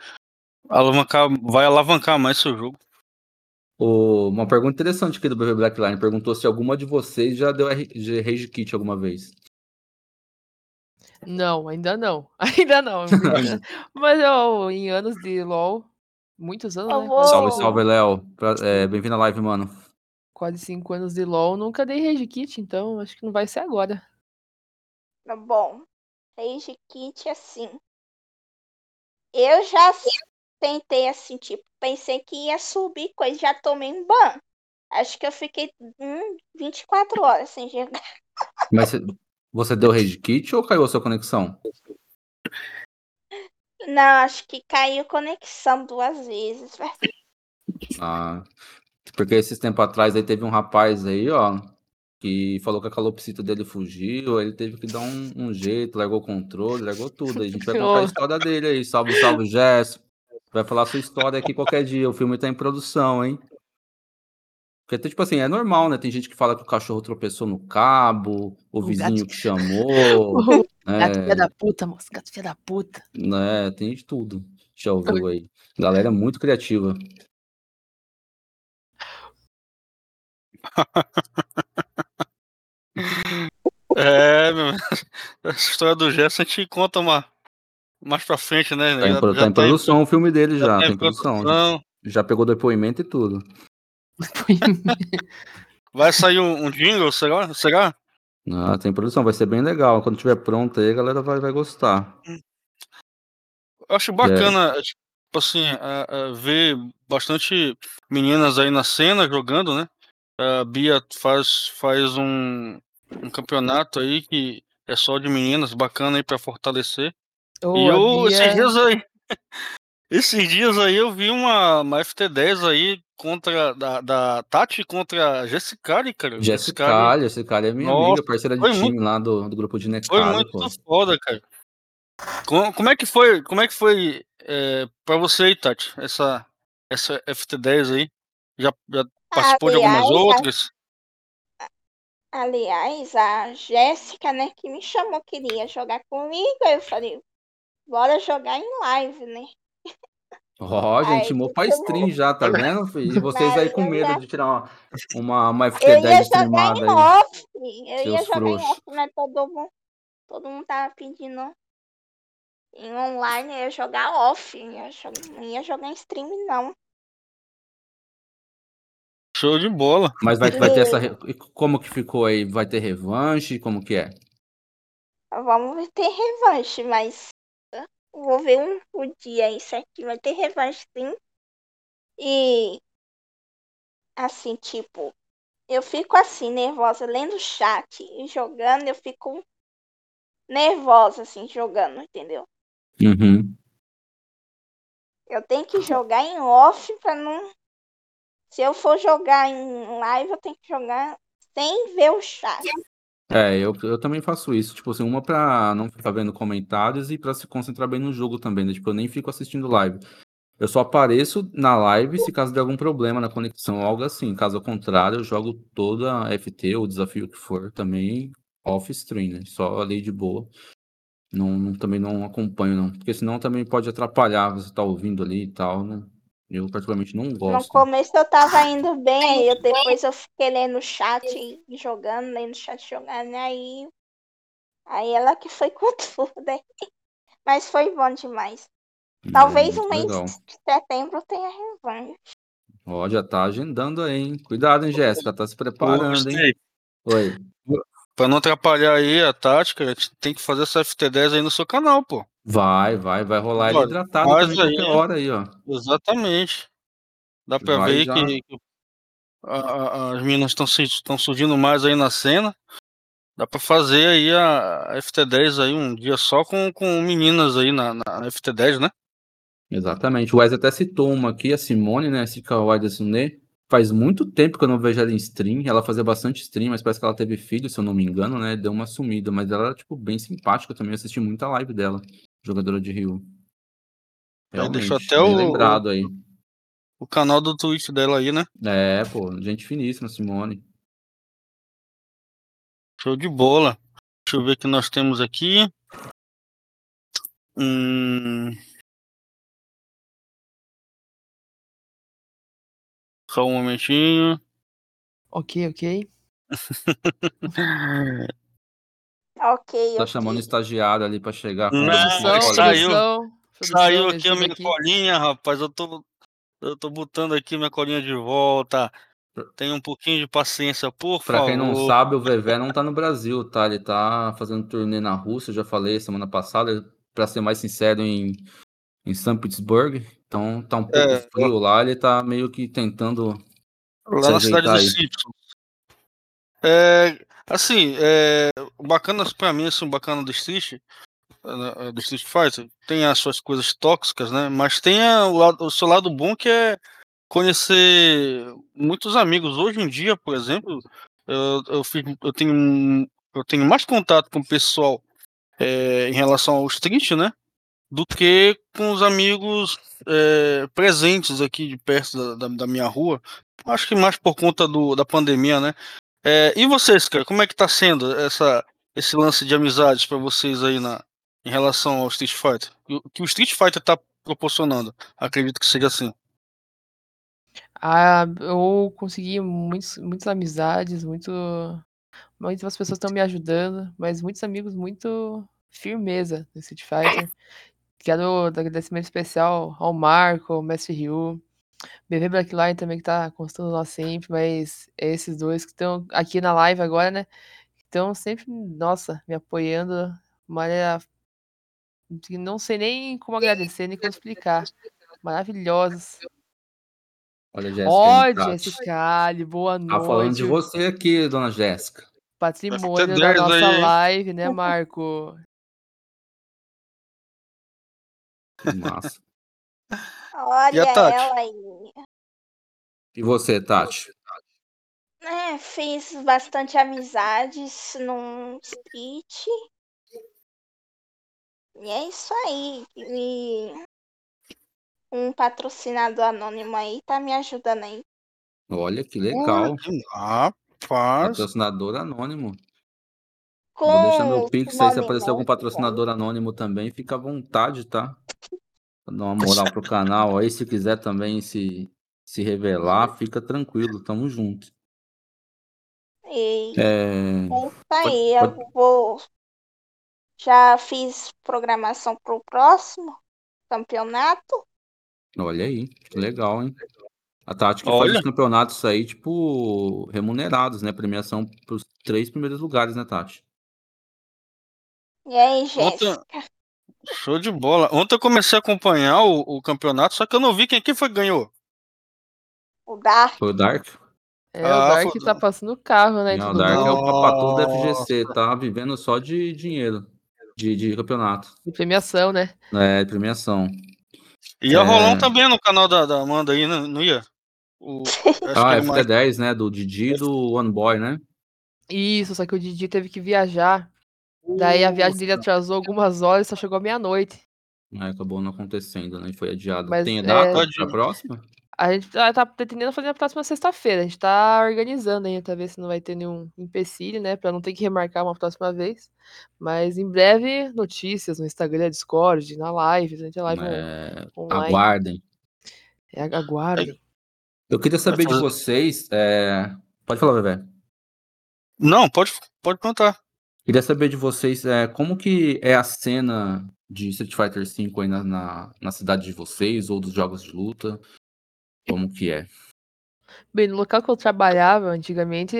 alavancar, vai alavancar mais seu jogo. uma pergunta interessante aqui do BB Blackline. Perguntou se alguma de vocês já deu Rage Kit alguma vez. Não, ainda não. [LAUGHS] Ainda não. [LAUGHS] Mas eu, em anos de LoL, muitos anos, né? Salve, salve, Léo. É, Bem-vindo à live, mano. Quase cinco anos de LoL, nunca dei Rage Kit, então acho que não vai ser agora. Tá bom. Rage Kit, assim. Eu já tentei assim, tipo, pensei que ia subir coisa, já tomei um ban. Acho que eu fiquei hum, 24 horas sem jogar. Mas [LAUGHS] você deu rage kit ou caiu a sua conexão? Não, acho que caiu conexão duas vezes. Ah, porque esses tempos atrás aí teve um rapaz aí, ó, que falou que a calopsita dele fugiu, ele teve que dar um, um jeito, largou o controle, largou tudo. Aí a gente vai contar a história dele aí. Salve, salve, Jéssica. Vai falar sua história aqui qualquer dia. O filme tá em produção, hein? Porque, tipo assim, é normal, né? Tem gente que fala que o cachorro tropeçou no cabo, o, vizinho que chamou. [LAUGHS] gato é... filha da puta, moço. Gato filha da puta. Né? Tem de tudo. Já ouviu aí. Galera é muito criativa. [LAUGHS] é, meu... essa história do Gerson a gente conta uma, mais pra frente, né? Tá em, já, tá já em tá produção em... o filme dele já, já tá em produção. produção. Já pegou depoimento e tudo. [LAUGHS] Vai sair um, um jingle, será? será? Ah, tem produção, vai ser bem legal. Quando tiver pronto aí, a galera vai, vai gostar. Eu acho bacana, é. tipo assim, uh, uh, ver bastante meninas aí na cena jogando, né? A Bia faz, faz um, um campeonato aí que é só de meninas, bacana aí pra fortalecer. Oh, e eu, Bia... esses dias aí, [LAUGHS] esses dias aí eu vi uma, uma FT10 aí contra da, da Tati contra a Jessicari, cara. Jessicari, Jessicari é minha Nossa, amiga, parceira de time muito, lá do, do grupo de Nectar. Foi muito pô. foda, cara. Como, como, é que foi, como é que foi é, pra você aí, Tati, essa, essa FT10 aí? Já, já participou aliás, de algumas outras? aliás, a Jéssica, né, que me chamou, queria jogar comigo, aí eu falei, bora jogar em live, né? Ó, oh, gente, timou pra stream já, tá vendo, filho? E vocês aí com medo de tirar uma, uma, uma FT10 streamada aí. Off. Eu ia jogar frouxos. em off, mas todo mundo, todo mundo tava pedindo em online, eu ia jogar off. Ia jogar, não ia jogar em stream, não. Show de bola. Mas vai, vai ter essa. Como que ficou aí? Vai ter revanche? Como que é? Vamos ter revanche, mas Vou ver um, o dia isso aqui. Vai ter revanche sim. E assim, tipo, eu fico assim, nervosa, lendo o chat e jogando, eu fico nervosa, assim, jogando, entendeu? Uhum. Eu tenho que jogar em off pra não. Se eu for jogar em live, eu tenho que jogar sem ver o chat. É, eu, eu também faço isso, tipo assim, uma pra não ficar vendo comentários e pra se concentrar bem no jogo também, né? Tipo, eu nem fico assistindo live. Eu só apareço na live se caso de algum problema na conexão, algo assim. Caso contrário, eu jogo toda a FT ou desafio que for também off stream, né? Só ali de boa. Não, não, também não acompanho, não. Porque senão também pode atrapalhar você tá ouvindo ali e tal, né? Eu particularmente não gosto. No começo eu tava indo bem, aí eu, depois eu fiquei lendo o chat e jogando, lendo o chat jogando, aí. Aí ela que foi [LAUGHS] com tudo, hein? Mas foi bom demais. Talvez o mês legal. de setembro tenha revanche. Ó, já tá agendando aí, hein? Cuidado, hein, Jéssica? Tá se preparando, hein? Oi. Pra não atrapalhar aí a tática, a gente tem que fazer essa FT10 aí no seu canal, pô. Vai, vai, vai rolar ele hidratado faz qualquer aí. hora aí, ó. Exatamente. Dá pra Vai ver já. que, que a- a- as minas estão surgindo mais aí na cena. Dá pra fazer aí a, a FT10 aí um dia só com, com meninas aí na, na FT10, né? Exatamente. O Wes até citou uma aqui, a Simone, né? Kawaii da Sune. Faz muito tempo que eu não vejo ela em stream. Ela fazia bastante stream, mas parece que ela teve filho, se eu não me engano, né? Deu uma sumida. Mas ela era, tipo, bem simpática também. Eu assisti muita live dela, jogadora de Rio. Aí deixou Realmente, até o- lembrado aí. O canal do Twitch dela aí, né? É, pô, gente finíssima, Simone. Show de bola. Deixa eu ver o que nós temos aqui. Hum... Só um momentinho. Ok, ok. Ok, Tá chamando o estagiário ali pra chegar Não, a saiu. Saiu aqui a minha aqui. colinha, rapaz. Eu tô, eu tô botando aqui minha colinha de volta. Tenha um pouquinho de paciência, por Pra favor. quem não sabe, o Vevé não tá no Brasil, tá? Ele tá fazendo turnê na Rússia, eu já falei semana passada, pra ser mais sincero, em, em São Petersburgo. Então tá um pouco É, frio lá, ele tá meio que tentando Lá se na cidade dos aí. Simpsons. É, assim, é, o bacana pra mim, assim, o bacana do Street, eh, do Street Fighter, tem as suas coisas tóxicas, né? Mas tem a- o, o seu lado bom que é conhecer muitos amigos. Hoje em dia, por exemplo, eu, eu, fiz- eu tenho, eu tenho mais contato com o pessoal eh, em relação ao Street, né? Do que com os amigos eh, presentes aqui de perto da, da, da minha rua. Acho que mais por conta do, da pandemia, né? É, e vocês, cara, como é que tá sendo essa, esse lance de amizades para vocês aí na, em relação ao Street Fighter? O que o Street Fighter tá proporcionando? Acredito que seja assim. Ah, eu consegui muitos, muitas amizades, muito, muitas pessoas estão me ajudando, mas muitos amigos muito firmeza no Street Fighter. Quero dar agradecimento especial ao Marco, ao Mestre Ryu, BV Blackline também que tá constando lá sempre, mas é esses dois que estão aqui na live agora, né? Estão sempre, nossa, me apoiando maneira que não sei nem como agradecer, nem como explicar. Maravilhosos. Olha, Jéssica. Ó, Tati. Jessica, boa Tá falando de noite. você aqui, dona Jéssica. Patrimônio FT10 da nossa aí, live, né, Marco? Massa. Olha Tati? ela aí. E você, Tati? É, fiz bastante amizades num street. E é isso aí. E um patrocinador anônimo aí tá me ajudando aí. Olha que legal. Rapaz. Patrocinador anônimo. Com Vou deixar meu o pix aí, se aparecer algum novo, patrocinador anônimo também, fica à vontade, tá? Pra dar uma moral pro canal aí, se quiser também se, se revelar, fica tranquilo, tamo junto. E É, é isso aí. pode- Eu vou. Já fiz programação pro próximo campeonato. olha aí, que legal, hein? A Tati que faz Olha. os campeonatos aí, tipo, remunerados, né? Premiação pros três primeiros lugares, né, Tati? E aí, Ontem, Jéssica? show de bola. Ontem eu comecei a acompanhar o, o campeonato, só que eu não vi quem, quem foi que ganhou. O Dark. Foi o Dark? É, Ah, o Dark foi- tá passando o carro, né? Não, o Dark é o papato da FGC, tá vivendo só de dinheiro, de, de campeonato, De premiação, né? é, de premiação. Ia É. rolar também no canal da, da Amanda aí, né? não ia? O, [LAUGHS] Ah, que ele mais- FT10, né? Do Didi e do One Boy, né? Isso, só que o Didi teve que viajar. Daí a viagem dele atrasou algumas horas, só chegou à meia-noite. Aí acabou não acontecendo, né? E foi adiado. Mas, Tem é, data pra próxima? A gente tá, tá pretendendo fazer na próxima sexta-feira. A gente tá organizando ainda pra ver se não vai ter nenhum empecilho, né? Pra não ter que remarcar uma próxima vez. Mas em breve, notícias no Instagram, Discord, na live, a gente live é, online. Aguardem. É, aguardem. Eu queria saber de vocês. É... Pode falar, Bebê. Não, pode, pode contar. Queria saber de vocês é, como que é a cena de Street Fighter V aí na, na, na cidade de vocês, ou dos jogos de luta. Como que é? Bem, no local que eu trabalhava antigamente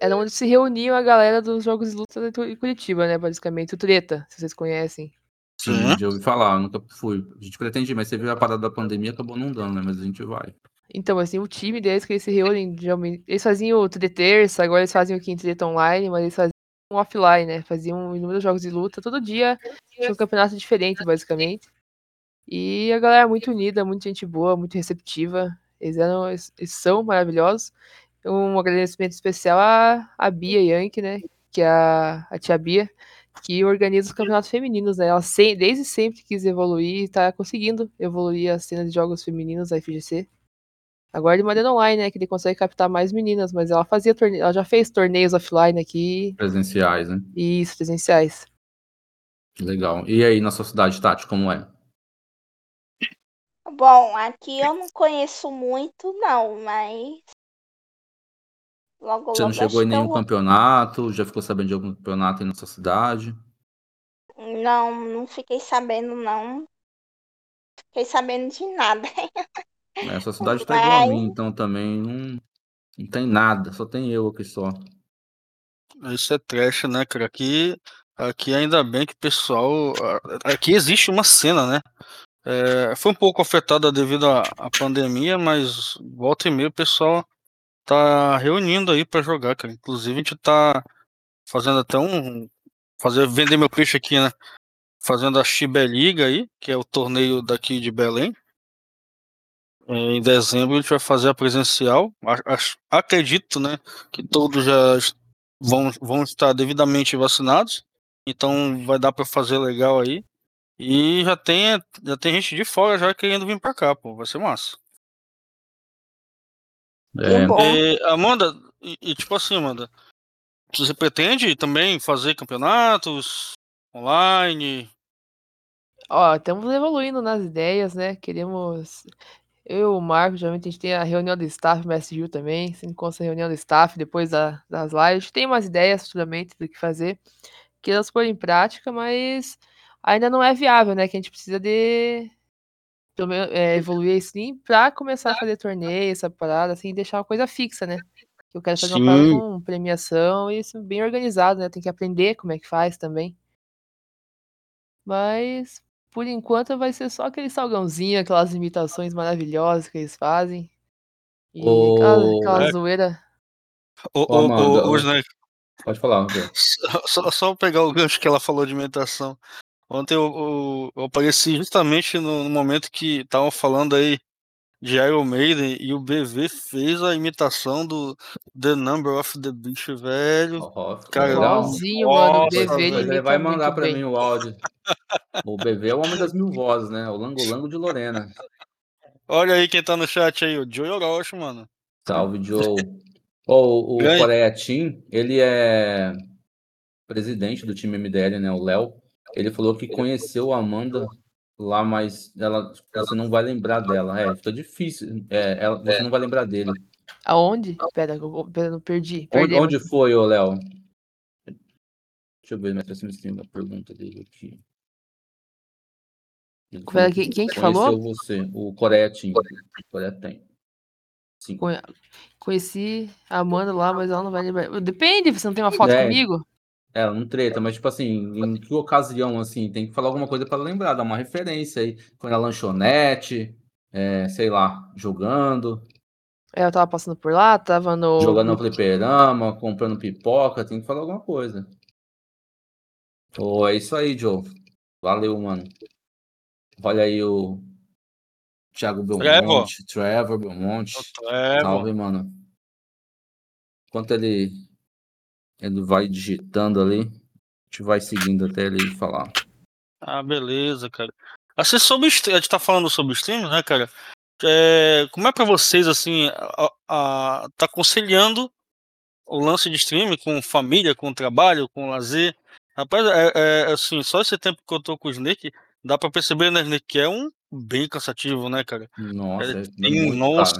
era onde se reuniam a galera dos jogos de luta em Curitiba, né? Basicamente, o Treta, se vocês conhecem. Sim, já ouvi falar, nunca fui. A gente pretende, mas você viu a parada da pandemia, acabou não dando, né? Mas a gente vai. Então, assim, o time deles que eles se reúnem, eles faziam o de terça, agora eles fazem o quinto treta online, mas eles faziam um offline, né? Faziam inúmeros jogos de luta, todo dia tinha um campeonato diferente, basicamente. E a galera é muito unida, muito gente boa, muito receptiva. Eles, eram, eles são maravilhosos. Um agradecimento especial à, à Bia Yankee, né? Que é a, a tia Bia, que organiza os campeonatos femininos, né? Ela desde sempre quis evoluir e está conseguindo evoluir a cena de jogos femininos da FGC. Agora de maneira online, né? Que ele consegue captar mais meninas, mas ela fazia torne... ela já fez torneios offline aqui. Presenciais, né? Isso, presenciais. Legal. E aí na sua cidade, Tati, como é? Bom, aqui eu não conheço muito, não, mas. Logo, Você não chegou em nenhum eu... campeonato? Já ficou sabendo de algum campeonato aí na sua cidade? Não, não fiquei sabendo, não. Fiquei sabendo de nada. [LAUGHS] É, sua cidade tá igual a mim, então também não, não tem nada, só tem eu aqui só. Isso é trash, né, cara? Aqui, aqui ainda bem que o pessoal. Aqui existe uma cena, né? É, foi um pouco afetada devido à, à, pandemia, mas volta e meia o pessoal tá reunindo aí para jogar, cara. Inclusive a gente tá fazendo até um. Fazer, vender meu peixe aqui, né? Fazendo a Chibeliga aí, que é o torneio daqui de Belém. É, em dezembro a gente vai fazer a presencial. Acredito, né, que todos já vão, vão estar devidamente vacinados. Então vai dar para fazer legal aí. E já tem, já tem gente de fora já querendo vir pra cá, pô. Vai ser massa. É. E, Amanda, e, e, tipo assim, Amanda, você pretende também fazer campeonatos online? Ó, estamos evoluindo nas ideias, né? Queremos. Eu, o Marco, geralmente a gente tem a reunião do staff, o MSU também, se encontra a reunião do staff depois da, das lives. A gente tem umas ideias futuramente do que fazer, que elas pôr em prática, mas ainda não é viável, né? Que a gente precisa de é, evoluir assim para começar a fazer torneio, essa parada, assim, deixar uma coisa fixa, né? Eu quero fazer Sim. uma parada com premiação e isso bem organizado, né? Tem que aprender como é que faz também. Mas, por enquanto, vai ser só aquele salgãozinho, aquelas imitações maravilhosas que eles fazem. E oh, aquela, aquela é... zoeira. Ô, ô, ô, ô, Pode falar, só, só pegar o gancho que ela falou de imitação. Ontem eu, eu, eu apareci justamente no, no momento que estavam falando aí de Iron Maiden e o BV fez a imitação do The Number of the Beast, velho. Oh, cara, igualzinho, mano. O BV ele, ele vai mandar pra bem. mim o áudio. O BV é o homem das mil vozes, né? O Lango Lango de Lorena. Olha aí quem tá no chat aí, o Joe Orochi, mano. Salve, Joe. Oh, o Coreia Team, ele é presidente do time MDL, né? O Léo. Ele falou que conheceu a Amanda lá, mas ela, você não vai lembrar dela. É, fica difícil. É, ela, você não vai lembrar dele. Aonde? Pera, eu, pera, não perdi. Onde, onde foi, ô Léo? Deixa eu ver mais pra cima se a pergunta dele aqui. Pera, quem, quem que falou? você, o Coreia tem. Sim. Conheci a Amanda lá, mas ela não vai lembrar. Depende, você não tem uma foto é, comigo? É, um treta, mas tipo assim, em que ocasião, assim, tem que falar alguma coisa para lembrar, dar uma referência aí. Foi na lanchonete, é, sei lá, jogando. É, eu tava passando por lá, tava no. Jogando no fliperama, comprando pipoca, tem que falar alguma coisa. Pô, é isso aí, Joe. Valeu, mano. Olha aí o Thiago Belmonte, Trevor, Trevor Belmonte. Trevor. Salve, mano. Enquanto ele ele vai digitando ali. A gente vai seguindo até ele falar. Ah, beleza, cara. Assim, sobre a gente tá falando sobre stream, né, cara? é, como é para vocês, assim, a, a, tá aconselhando o lance de streaming com família, com trabalho, com lazer? Rapaz, é, é, assim, só esse tempo que eu tô com o Snake, dá para perceber, né, Snake, que é um bem cansativo, né, cara? Nossa, é, tem, nossa,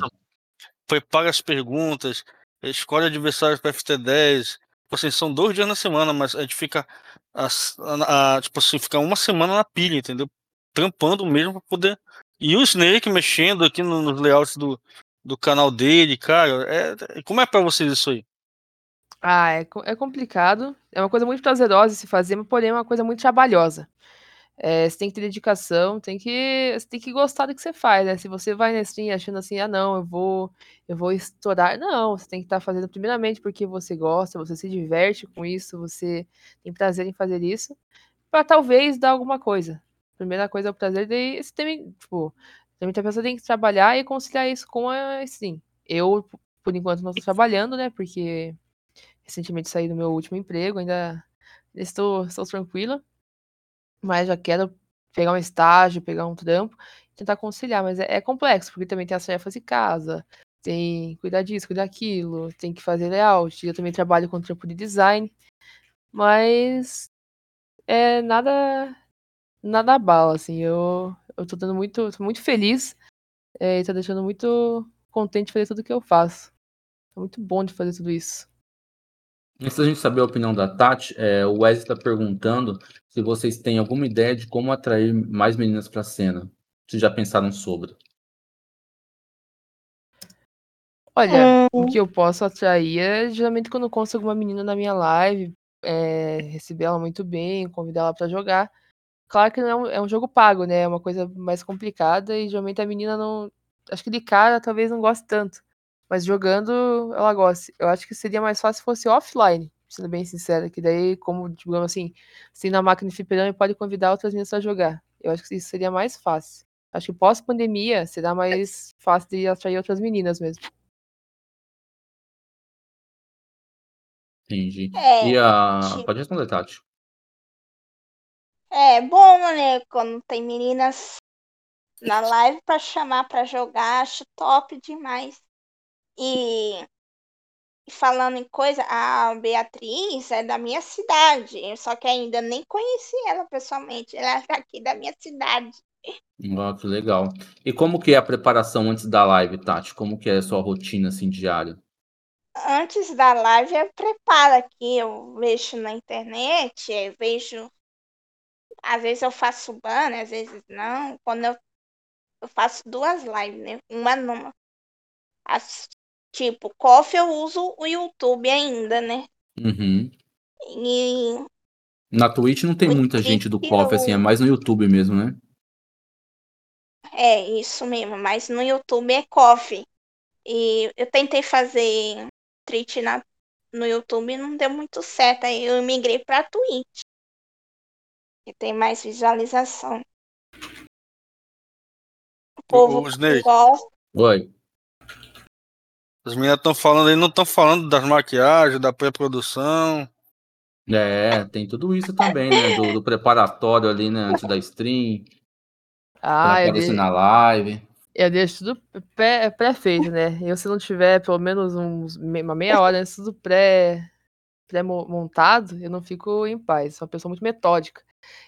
prepara as perguntas, escolhe adversários para FT10. Tipo assim, são dois dias na semana, mas a gente fica, a, a, a, tipo assim, fica uma semana na pilha, entendeu? Trampando mesmo para poder. E o Snake mexendo aqui no, nos layouts do, do canal dele, cara. É, como é para vocês isso aí? Ah, é, é complicado. É uma coisa muito prazerosa se fazer, mas porém é uma coisa muito trabalhosa. É, você tem que ter dedicação, tem que, você tem que gostar do que você faz, né? Se você vai na stream achando assim, ah, não, eu vou, eu vou estourar. Não, você tem que estar tá fazendo primeiramente porque você gosta, você se diverte com isso, você tem prazer em fazer isso, para talvez dar alguma coisa. Primeira coisa é o prazer, daí você tem, tipo, também a pessoa tem que trabalhar e conciliar isso com a stream. Eu, por enquanto, não estou trabalhando, né? Porque recentemente saí do meu último emprego, ainda estou, estou tranquila mas já quero pegar um estágio, pegar um trampo, tentar conciliar, mas é, é complexo, porque também tem as tarefas de casa, tem cuidar disso, cuidar daquilo, tem que fazer layout, eu também trabalho com trampo de design, mas é nada nada bala, assim, eu, eu tô dando muito, tô muito feliz é, e tá deixando muito contente de fazer tudo que eu faço. É muito bom de fazer tudo isso. Antes da gente saber a opinião da Tati, é, o Wesley está perguntando se vocês têm alguma ideia de como atrair mais meninas para a cena. Se já pensaram sobre. Olha, o que eu posso atrair é geralmente quando eu consigo uma menina na minha live, é, receber ela muito bem, convidar ela para jogar. Claro que não é um, é um jogo pago, né? É uma coisa mais complicada e geralmente a menina não. Acho que de cara talvez não goste tanto. Mas jogando, ela gosta. Eu acho que seria mais fácil se fosse offline, sendo bem sincera. Que daí, como, digamos assim, se na máquina de fliperama pode convidar outras meninas a jogar. Eu acho que isso seria mais fácil. Acho que pós-pandemia será mais fácil de atrair outras meninas mesmo. Entendi. É, e a. Tipo... Pode responder, Tati. É bom, né? Quando tem meninas na live para chamar para jogar, acho top demais. E falando em coisa, a Beatriz é da minha cidade, só que ainda nem conheci ela pessoalmente. Ela é daqui da minha cidade. Oh, que legal. E como que é a preparação antes da live, Tati? Como que é a sua rotina assim diária? Antes da live eu preparo aqui, eu vejo na internet, eu vejo às vezes eu faço banner, às vezes não. Quando eu, eu faço duas lives, né? Uma numa. Tipo, coffee eu uso o YouTube ainda, né? Uhum. E. Na Twitch não tem muita gente do coffee, assim, é mais no YouTube mesmo, né? É, isso mesmo, mas no YouTube é coffee. E eu tentei fazer treat na, no YouTube e não deu muito certo. Aí eu migrei pra Twitch. Que tem mais visualização. O povo gosta. Oi. As meninas estão falando aí, não estão falando das maquiagens, da pré-produção. É, tem tudo isso também, né? Do, do, preparatório ali, né? Antes da stream. Ah, eu aparecer de... na live. Eu deixo tudo pré-feito, né? Eu, se não tiver pelo menos uns, uma meia hora antes do pré, pré-montado, eu não fico em paz. Sou uma pessoa muito metódica.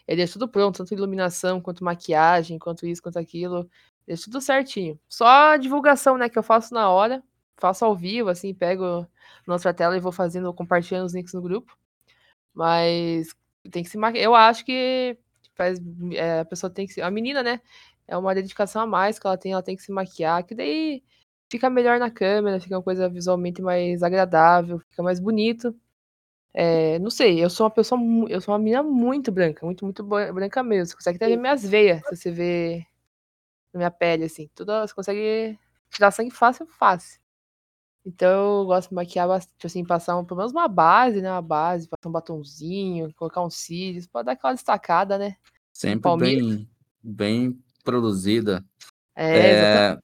Eu deixo tudo pronto, tanto iluminação, quanto maquiagem, quanto isso, quanto aquilo. Deixo tudo certinho. Só a divulgação, né, que eu faço na hora faço ao vivo, assim, pego nossa tela e vou fazendo, compartilhando os links no grupo. Mas tem que se maquiar. Eu acho que faz, é, a pessoa tem que se. A menina, né? É uma dedicação a mais que ela tem, ela tem que se maquiar, que daí fica melhor na câmera, fica uma coisa visualmente mais agradável, fica mais bonito. É, não sei, eu sou uma pessoa, eu sou uma menina muito branca, muito, muito branca mesmo. Você consegue até ver minhas veias, se você ver na minha pele, assim. Tudo, você consegue tirar sangue fácil, fácil. Então eu gosto de maquiar bastante, assim, passar um, pelo menos uma base, né? Uma base, passar um batonzinho, colocar uns cílios, pra dar aquela destacada, né? Sempre bem, bem produzida. É, é...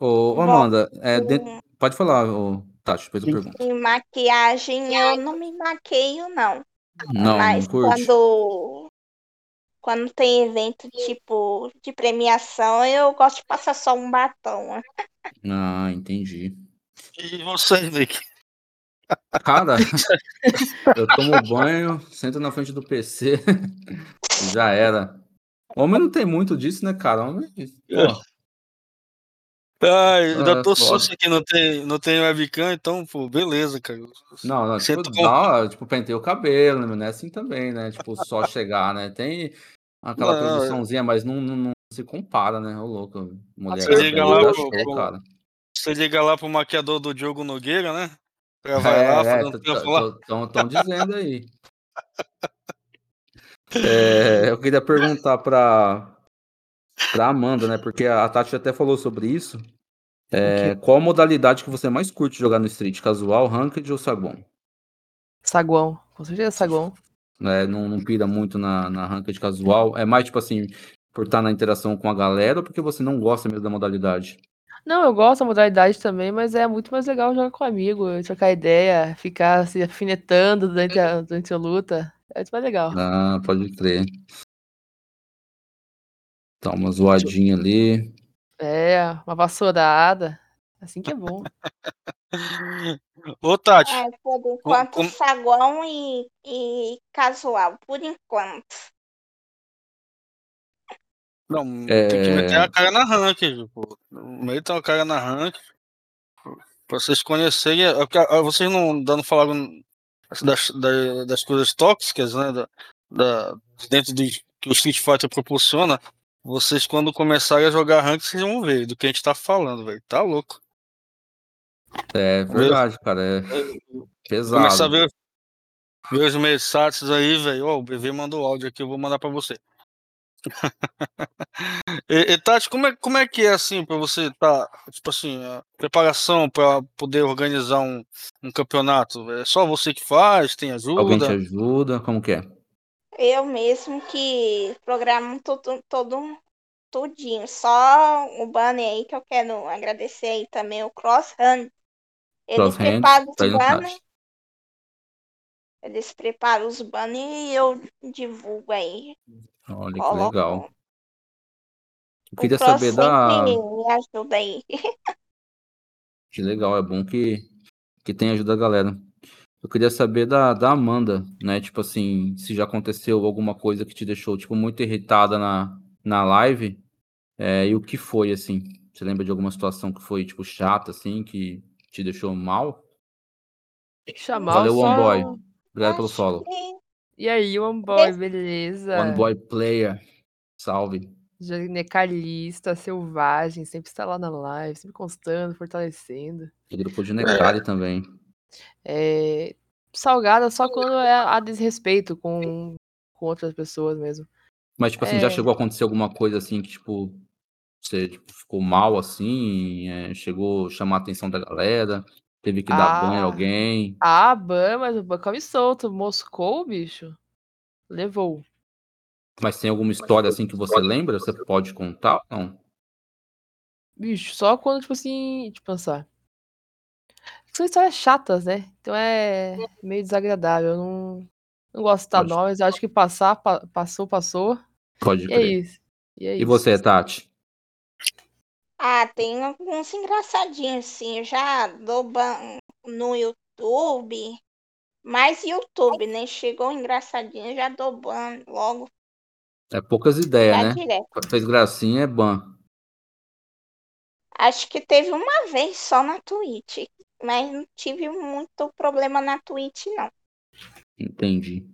Ô, Amanda, é, de... pode falar, ô, Tati, depois eu pergunto. Em maquiagem eu não me maqueio, não. Não, Mas não curte? quando quando tem evento tipo de premiação, eu gosto de passar só um batom. Ah, entendi. E você, Nick? Cara, [LAUGHS] eu tomo banho, sento na frente do PC, [LAUGHS] já era. Homem não tem muito disso, né, cara? Homem, pô, [LAUGHS] Ai, ainda Ah, tô susto aqui, não tem, não tem webcam, então, pô, beleza, cara. Não, não, tipo, com- dá, tipo, pentei o cabelo, né? Não é assim também, né? Tipo, só chegar, né? Tem aquela Não, produçãozinha, mas não, não, não se compara, né? Ô louco, mulher Você liga lá show, cara. Você liga lá pro maquiador do Diogo Nogueira, né? Já vai lá, É, é, lá. estão dizendo aí. É, eu queria perguntar pra, pra Amanda, né? Porque a Tati até falou sobre isso. É, qual a modalidade que você mais curte jogar no Street? Casual, Ranked ou Saguão? Saguão. Com certeza saguão. né, não, não pira muito na, na ranked casual. É mais tipo assim, por estar na interação com a galera ou porque você não gosta mesmo da modalidade? Não, eu gosto da modalidade também, mas é muito mais legal jogar com amigo, trocar ideia, ficar se afinetando durante a, durante a luta. É muito mais legal. Ah, pode crer. Tá uma zoadinha ali. É, uma vassourada. Assim que é bom. Ô, Tati, É, por enquanto, como- saguão e, e casual, por enquanto. Não, tem que É. meter a cara na ranked, pô. Metam a cara na ranked. Pra vocês conhecerem. é porque, ah, Vocês não dando falaram das, das, das coisas tóxicas, né? Da, da- dentro do que o Street Fighter proporciona. Vocês, quando começarem a jogar ranked, vocês vão ver do que a gente tá falando, velho. Tá louco. É verdade, cara. É Começar a pesado. ver, ver os mensagens aí, velho. Ó, o BV mandou áudio aqui, eu vou mandar pra você. E, e, Tati, como é, como é que é assim pra você tá, tipo assim, a preparação pra poder organizar um, um campeonato? É só você que faz? Tem Alguém te ajuda? ajuda? Como que é? Eu mesmo que programo tudo, todo, tudinho. Só o banner aí que eu quero agradecer aí também, o Cross Hand. Ele Cross Hand, prepara os tá banners. Eles preparam os banners e eu divulgo aí. Olha que Coloco. legal. Eu O queria saber da. me ajuda aí. Que legal, é bom que, que tem ajuda a galera. Eu queria saber da, da Amanda, né? Tipo assim, se já aconteceu alguma coisa que te deixou, tipo, muito irritada na, na live. é, e o que foi, assim? Você lembra de alguma situação que foi, tipo, chata, assim, que te deixou mal? Chamar Valeu, só... One Boy. Obrigado pelo Acho follow. que E aí, One Boy, beleza? One Boy Player. Salve. Necalista, selvagem, sempre está lá na live, sempre constando, fortalecendo. E grupo de Necari também. É, salgada só quando é a desrespeito com, com outras pessoas mesmo. Mas, tipo assim, já É. chegou a acontecer alguma coisa assim que, tipo, você tipo, ficou mal assim? é, chegou a chamar a atenção da galera? Teve que dar banho em Ah. alguém? Ah, ban, mas o ban come solto. Moscou, bicho? Levou. Mas tem alguma história assim que você lembra? Você pode contar ou não? Bicho, só quando, tipo assim, de pensar. São histórias chatas, né? Então é meio desagradável. Eu não, não gosto de citar Pode. nomes. eu Acho que passar, pa- passou, passou. Pode E é isso. E, é E isso. você, Tati? Ah, tem alguns engraçadinhos, sim. Eu já dou ban no YouTube. Mais YouTube, né? Chegou engraçadinho, já dou ban logo. É poucas ideias, né? direto. Fez gracinha, é ban. Acho que teve uma vez só na Twitch. Mas não tive muito problema na Twitch, não. Entendi.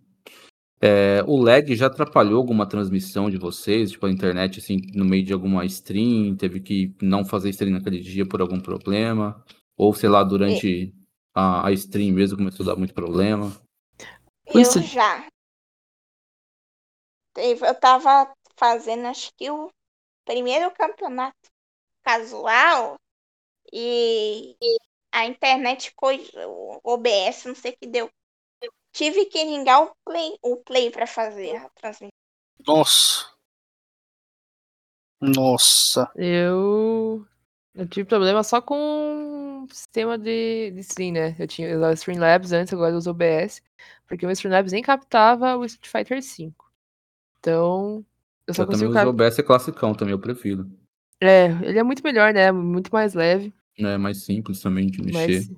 É, o lag já atrapalhou alguma transmissão de vocês? Tipo, a internet, assim, no meio de alguma stream, teve que não fazer stream naquele dia por algum problema? Ou, sei lá, durante a, a stream mesmo começou a dar muito problema? Isso. Eu já. Teve, eu tava fazendo, acho que o primeiro campeonato casual e a internet, coi- o OBS, não sei o que deu. Tive que ligar o play, o play para fazer a transmissão. Nossa. Nossa. Eu. Eu tive problema só com o sistema de, de stream, né? Eu tinha eu usava Streamlabs antes, agora eu uso OBS. Porque o Streamlabs nem captava o Street Fighter V. Então, eu só Eu também consigo uso o OBS classicão também, eu prefiro. É, ele é muito melhor, né, muito mais leve. É mais simples também de mexer.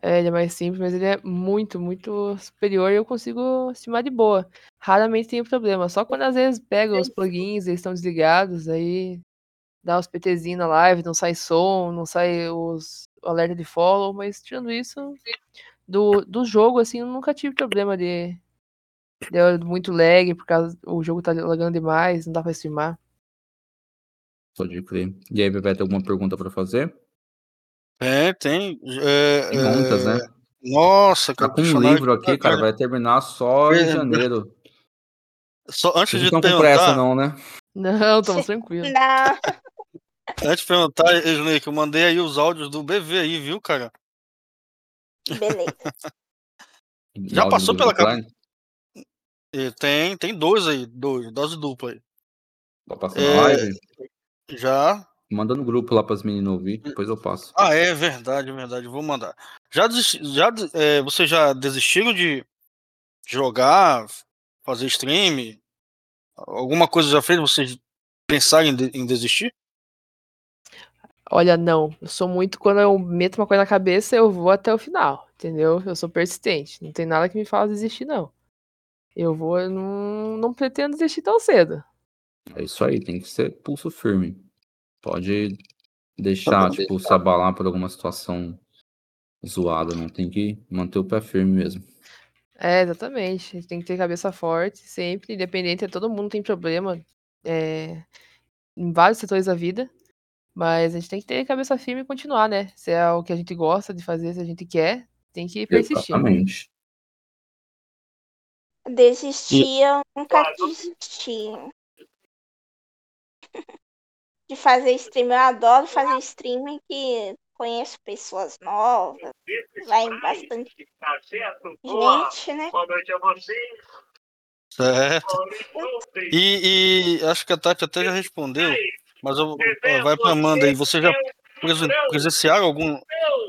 É, ele é mais simples, mas ele é muito, muito superior e eu consigo estimar de boa. Raramente tenho problema, só quando às vezes pega os plugins, eles estão desligados, aí dá os PTzinho na live, não sai som, não sai os o alerta de follow, mas tirando isso, do do jogo, assim, eu nunca tive problema de deu muito lag por causa o jogo tá lagando demais, não dá pra streamar. Pode crer. E aí, Bebeto, tem alguma pergunta pra fazer? É, tem. É, Tem muitas, é... né? Nossa, Tá cara. com um livro aqui, cara, vai terminar só em janeiro. Só antes Vocês de não estão com pressa, não, né? Não, estamos tranquilos. Não, antes de perguntar, Snake, eu mandei aí os áudios do BV aí, viu, cara? beleza. Já passou pela? E tem, tem dois aí, dois, dose dupla aí. Tá passando É, na live? Já. Manda no grupo lá pras meninas ouvir, depois eu passo. Ah, é verdade, é verdade. Vou mandar. Já, desisti, já é, vocês já desistiram de jogar, fazer stream? Alguma coisa já fez vocês pensarem em desistir? Olha, não. Eu sou muito quando eu meto uma coisa na cabeça, eu vou até o final, entendeu? Eu sou persistente. Não tem nada que me faça desistir, não. Eu vou, eu não, não pretendo desistir tão cedo. É isso aí, tem que ser pulso firme. Pode deixar, tipo, se abalar por alguma situação zoada, não tem que manter o pé firme mesmo. É, exatamente. A gente tem que ter cabeça forte, sempre, independente. Todo mundo tem problema é, em vários setores da vida. Mas a gente tem que ter cabeça firme e continuar, né? Se é o que a gente gosta de fazer, se a gente quer, tem que persistir. Exatamente. Desistir, eu nunca desisti. [LAUGHS] De fazer stream, eu adoro fazer stream que conheço pessoas novas, vai bastante gente, né? Boa noite a você. Certo. E, e acho que a Tati até já respondeu, mas eu, vai pra Amanda aí. Você já presen- presenciaram algum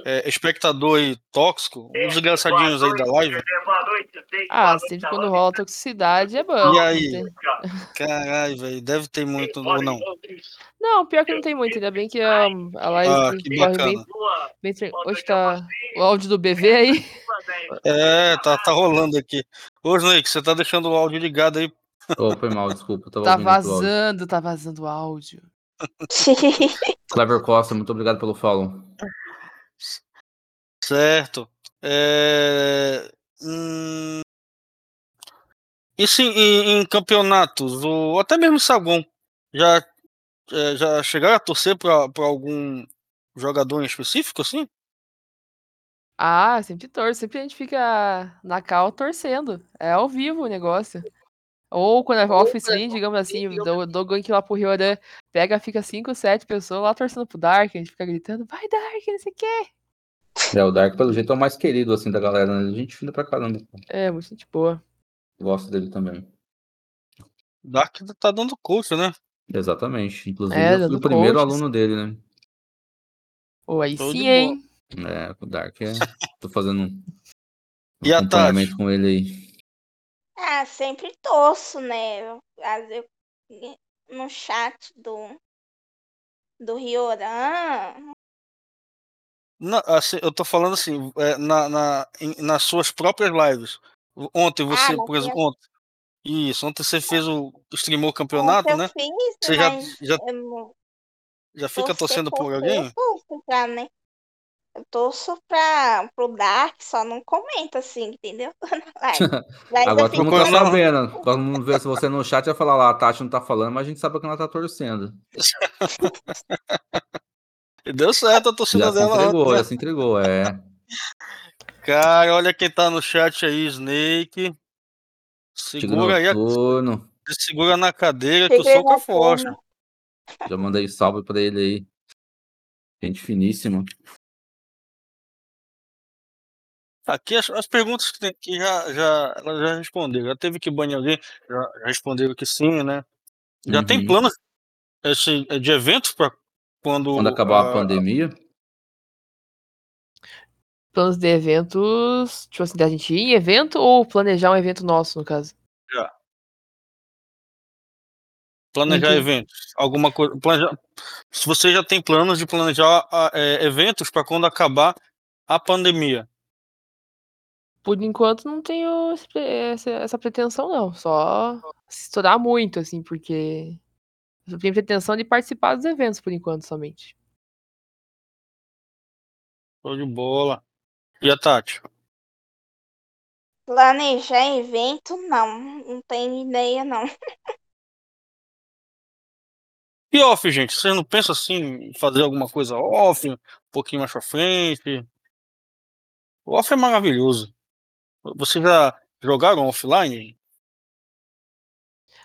é, espectador aí tóxico? Uns engraçadinhos aí da live? Ah, sempre quando rola toxicidade é bom. E aí? Caralho, velho, deve ter muito ou não. Não, pior que não tem muito, ainda bem que a, a live Ah, que corre bem, bacana. bem Hoje tá o áudio do BV aí. É, tá, tá rolando aqui. Ô, Snake, você tá deixando o áudio ligado aí. Oh, foi mal, desculpa. Tava Tá vazando, tá vazando o áudio. [LAUGHS] Clever Costa, muito obrigado pelo follow. Certo. É... Hum... E sim, em, em campeonatos, ou até mesmo Sagon, já, é, já chegaram a torcer pra algum jogador em específico, assim? Ah, sempre torce, sempre a gente fica na cal torcendo. É ao vivo o negócio. Ou quando é off-stream, digamos assim, dou, dou gank lá pro Ryoran, pega, fica 5, 7 pessoas lá torcendo pro Dark, a gente fica gritando, vai Dark, não sei o quê. É, o Dark, pelo jeito, é o mais querido, assim, da galera, né? Gente fina pra caramba. É, muito gente boa. Gosto dele também. Dark tá dando coach, né? Exatamente. Inclusive, É, eu fui dando o primeiro coaches. aluno dele, né? Ou aí de sim, hein? É, o Dark é. [LAUGHS] Tô fazendo um E a acompanhamento com ele aí. Ah, sempre torço, né? Às vezes eu- no chat do do Rioran. Não, assim, eu tô falando assim, é, na, na, em- nas suas próprias lives. Ontem você, Ah, por exemplo, ontem. Isso, ontem você fez o. streamou o campeonato, eu né? fiz, Você já, mas já, eu já fica torcendo por alguém? Eu torço já, né? Eu torço pra, pro Dark, só não comenta assim, entendeu? [LAUGHS] [LAUGHS] Agora todo fico mundo tá sabendo. [LAUGHS] Quando mundo vê se você no chat vai falar lá, a Tati não tá falando, mas a gente sabe que ela tá torcendo. E deu certo a torcida Já se dela entregou, ontem, já né? se entregou, é. Cara, olha quem tá no chat aí, Snake. Segura aí, a, segura na cadeira que o Tigre soco é forte. Já mandei salve pra ele aí. Gente finíssima. Aqui as, as perguntas que, tem, que já, já, já responderam. Já teve que banir alguém, já, já responderam que sim, né? Já tem Uhum. planos esse, de eventos para quando. Quando acabar a ah, pandemia, Planos de eventos, tipo assim, da gente ir em evento ou planejar um evento nosso, no caso? Planejar Muito. eventos. Alguma coisa. Planejar... Se você já tem planos de planejar é, eventos para quando acabar a pandemia. Por enquanto não tenho essa, essa pretensão, não. Só se estourar muito, assim, porque eu tenho pretensão de participar dos eventos por enquanto somente. Show de bola. E a Tati? Planejar evento, não. Não tenho ideia, não. [LAUGHS] E off, gente? Vocês não pensam assim em fazer alguma coisa off, um pouquinho mais pra frente? O off é maravilhoso. Vocês já jogaram offline?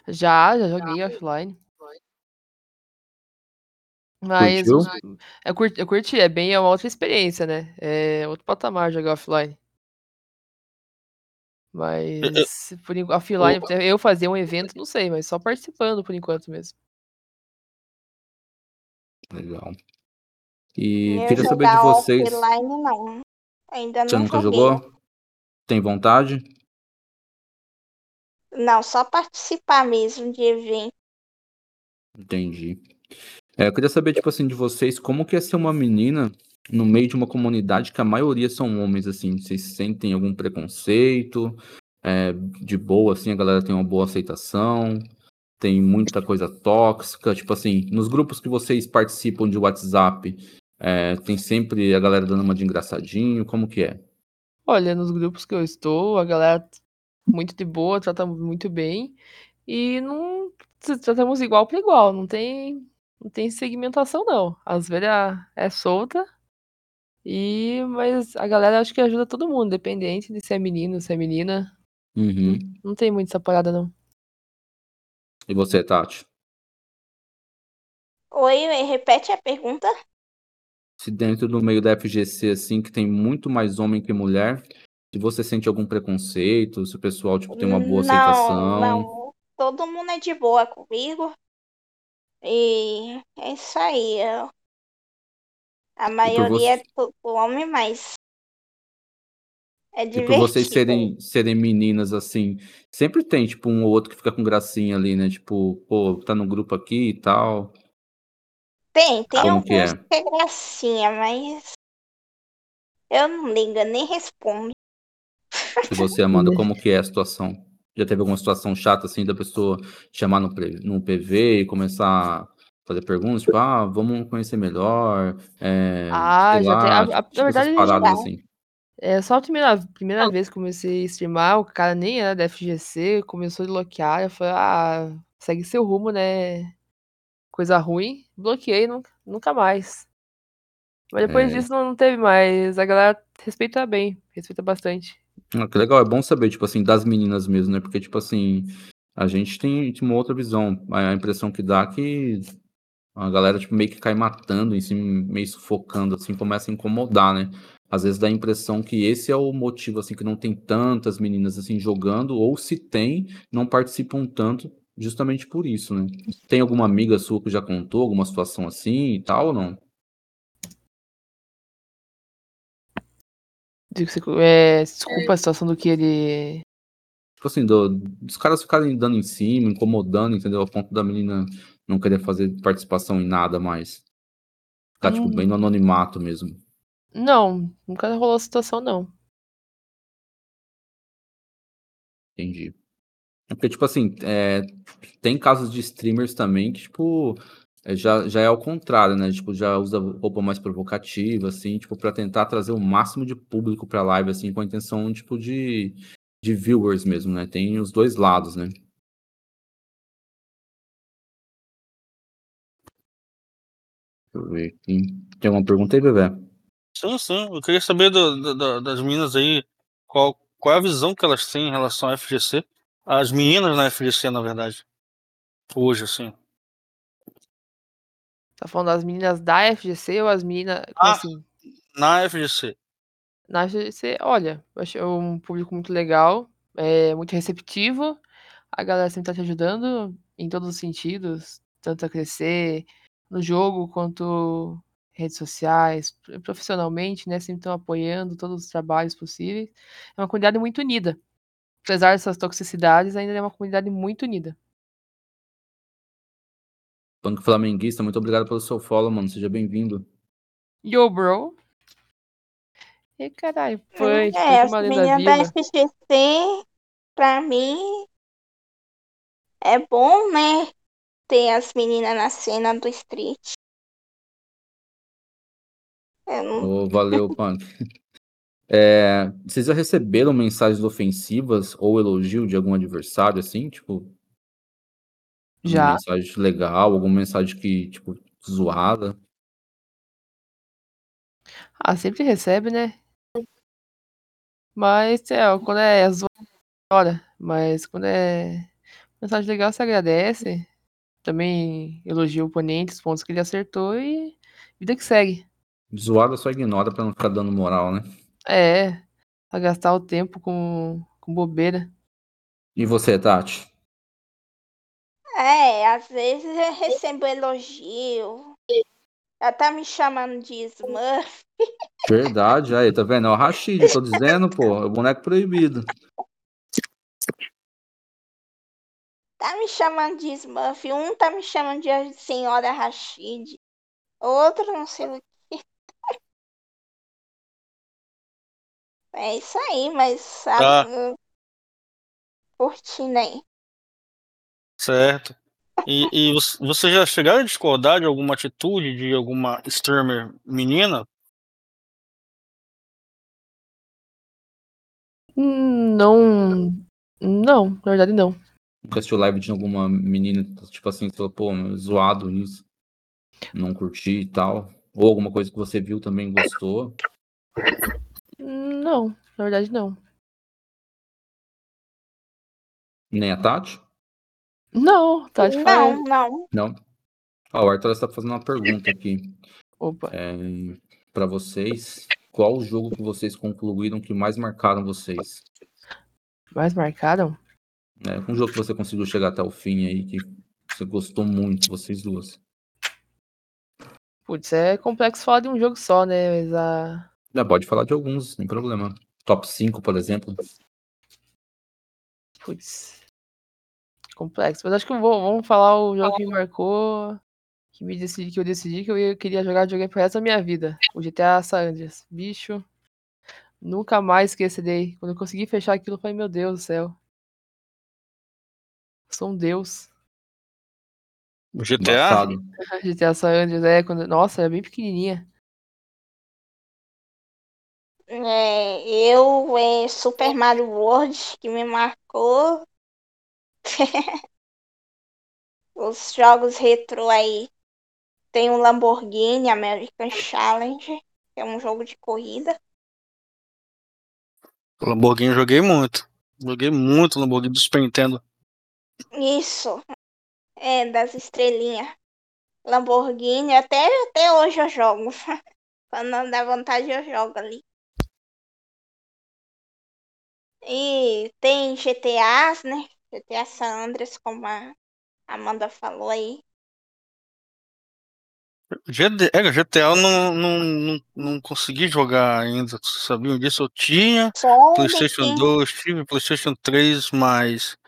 Já, já joguei offline. Mas Curtiu? eu curti, eu curti, é bem é uma outra experiência, né? É outro patamar jogar offline. Mas por offline, eu fazer um evento, não sei, mas só participando por enquanto mesmo. Legal. E Eu queria saber de vocês. offline, não. Ainda Você não nunca jogou? Tem vontade? Não, só participar mesmo de evento. Entendi. É, eu queria saber, tipo assim, de vocês, como que é ser uma menina no meio de uma comunidade que a maioria são homens, assim? Vocês sentem algum preconceito? É, de boa, assim, a galera tem uma boa aceitação? Tem muita coisa tóxica? Tipo assim, nos grupos que vocês participam de WhatsApp, é, tem sempre a galera dando uma de engraçadinho? Como que é? Olha, nos grupos que eu estou, a galera muito de boa, trata muito bem. E não tratamos igual para igual, não tem, não tem segmentação, não. As velhas é solta. E, mas a galera acho que ajuda todo mundo, independente de se é menino, se é menina. Uhum. Não tem muito essa parada, não. E você, Tati? Oi, repete a pergunta. Se dentro do meio da FGC, assim, que tem muito mais homem que mulher, se você sente algum preconceito, se o pessoal, tipo, tem uma boa não, aceitação. não. Todo mundo é de boa comigo. E é isso aí. eu- A maioria é tudo homem, mas é E por vocês divertido. serem, serem meninas, assim, sempre tem, tipo, um ou outro que fica com gracinha ali, né? Tipo, pô, tá no grupo aqui e tal. Tem, tem Como alguns que é? que é gracinha, mas eu não ligo, nem respondo. E você, Amanda, como que é a situação? Já teve alguma situação chata, assim, da pessoa chamar no, no PV e começar a fazer perguntas, tipo, ah, vamos conhecer melhor, é, Ah, já lá, tem. a- a- tipo, na verdade, paradas já. assim. É só a primeira, primeira vez que comecei a streamar, o cara nem era da FGC, começou a bloquear, eu falei, ah, segue seu rumo, né? Coisa ruim, bloqueei, nunca, nunca mais. Mas depois É. disso não, não teve mais. A galera respeita bem, respeita bastante. Ah, que legal, é bom saber, tipo assim, das meninas mesmo, né? Porque, tipo assim, a gente tem uma outra visão. A impressão que dá é que a galera, tipo, meio que cai matando em cima, meio sufocando, assim, começa a incomodar, né? Às vezes dá a impressão que esse é o motivo, assim, que não tem tantas meninas, assim, jogando, ou se tem, não participam tanto, justamente por isso, né? Tem alguma amiga sua que já contou alguma situação assim e tal, ou não? É, desculpa a situação do que ele. Tipo assim, do- dos caras ficarem dando em cima, incomodando, entendeu? A ponto da menina não querer fazer participação em nada mais. Ficar, tipo, Hum. bem no anonimato mesmo. Não, nunca rolou essa situação, não. Entendi. É Porque, tipo assim, é, tem casos de streamers também que, tipo, é, já, já é ao contrário, né? Tipo, já usa roupa mais provocativa, assim, tipo, pra tentar trazer o máximo de público pra live, assim, com a intenção, tipo, de, de viewers mesmo, né? Tem os dois lados, né? Deixa eu ver aqui. Tem alguma pergunta aí, Bebê? Sim, sim. Eu queria saber do- do- das meninas aí, qual, qual é a visão que elas têm em relação à FGC. As meninas na FGC, na verdade. Hoje, assim. Tá falando das meninas da FGC ou as meninas. Ah. assim? Na FGC. Na FGC, olha, eu achei um público muito legal, é muito receptivo. A galera sempre tá te ajudando em todos os sentidos, tanto a crescer no jogo quanto redes sociais, pro- profissionalmente, né? Sempre estão apoiando todos os trabalhos possíveis. É uma comunidade muito unida. Apesar dessas toxicidades, ainda é uma comunidade muito unida. Punk Flamenguista, muito obrigado pelo seu follow, mano. Seja bem-vindo. Yo, bro. E caralho, foi é, as meninas da SGC, pra mim, é bom, né? Ter as meninas na cena do street. Não... Oh, valeu, [LAUGHS] Punk. É, vocês já receberam mensagens ofensivas ou elogio de algum adversário, assim? Tipo. Já. mensagem legal, alguma mensagem que, tipo, zoada? Ah, sempre recebe, né? Mas, é, quando é zoada, mas quando é mensagem legal, você agradece. Também elogia o oponente, os pontos que ele acertou e vida que segue. Zoada só ignora pra não ficar dando moral, né? É, pra gastar o tempo com, com bobeira. E você, Tati? É, às vezes eu recebo elogio. Ela tá me chamando de Smurf. Verdade, aí, tá vendo? É o Rashid, tô dizendo, pô, é o boneco proibido. Tá me chamando de Smurf, um tá me chamando de Senhora Rashid, outro não sei o que. [LAUGHS] É isso aí, mas tá. curtindo aí. Certo. E, e você já chegaram a discordar de alguma atitude de alguma streamer menina? Não. Não, na verdade não. Nunca assistiu live de alguma menina, tipo assim, falou, pô, zoado isso. Não curti e tal. Ou alguma coisa que você viu também gostou? Não, na verdade não. Nem a Tati? Não, Tati Não, fala. não. Não. Ó, o Arthur está fazendo uma pergunta aqui. Opa. É, para vocês, qual o jogo que vocês concluíram que mais marcaram vocês? Mais marcaram? É, um jogo que você conseguiu chegar até o fim aí, que você gostou muito, vocês duas. Putz, é complexo falar de um jogo só, né? Mas a. É, pode falar de alguns, sem problema. Top 5, por exemplo. Putz. Complexo. Mas acho que vou, vamos falar o jogo que me marcou. Que me decidi, que eu decidi que eu queria jogar videogame pro resto da minha vida. O GTA San Andreas. Bicho. Nunca mais esquecerei. Quando eu consegui fechar aquilo, eu falei, meu Deus do céu. Sou um deus. O GTA? GTA [LAUGHS] San Andreas, é. Quando... Nossa, era bem pequenininha. É, eu, é Super Mario World, que me marcou. [LAUGHS] Os jogos retrô aí. Tem o Lamborghini American Challenge, que é um jogo de corrida. O Lamborghini eu joguei muito. Joguei muito Lamborghini do Super Nintendo. Isso. É, das estrelinhas. Lamborghini, até, até hoje eu jogo. [LAUGHS] Quando não dá vontade, eu jogo ali. E tem GTAs, né? GTA San Andreas, como a Amanda falou aí. É, GTA eu não, não, não, não consegui jogar ainda, sabiam disso? Eu tinha Só PlayStation 2, tive PlayStation 3, mas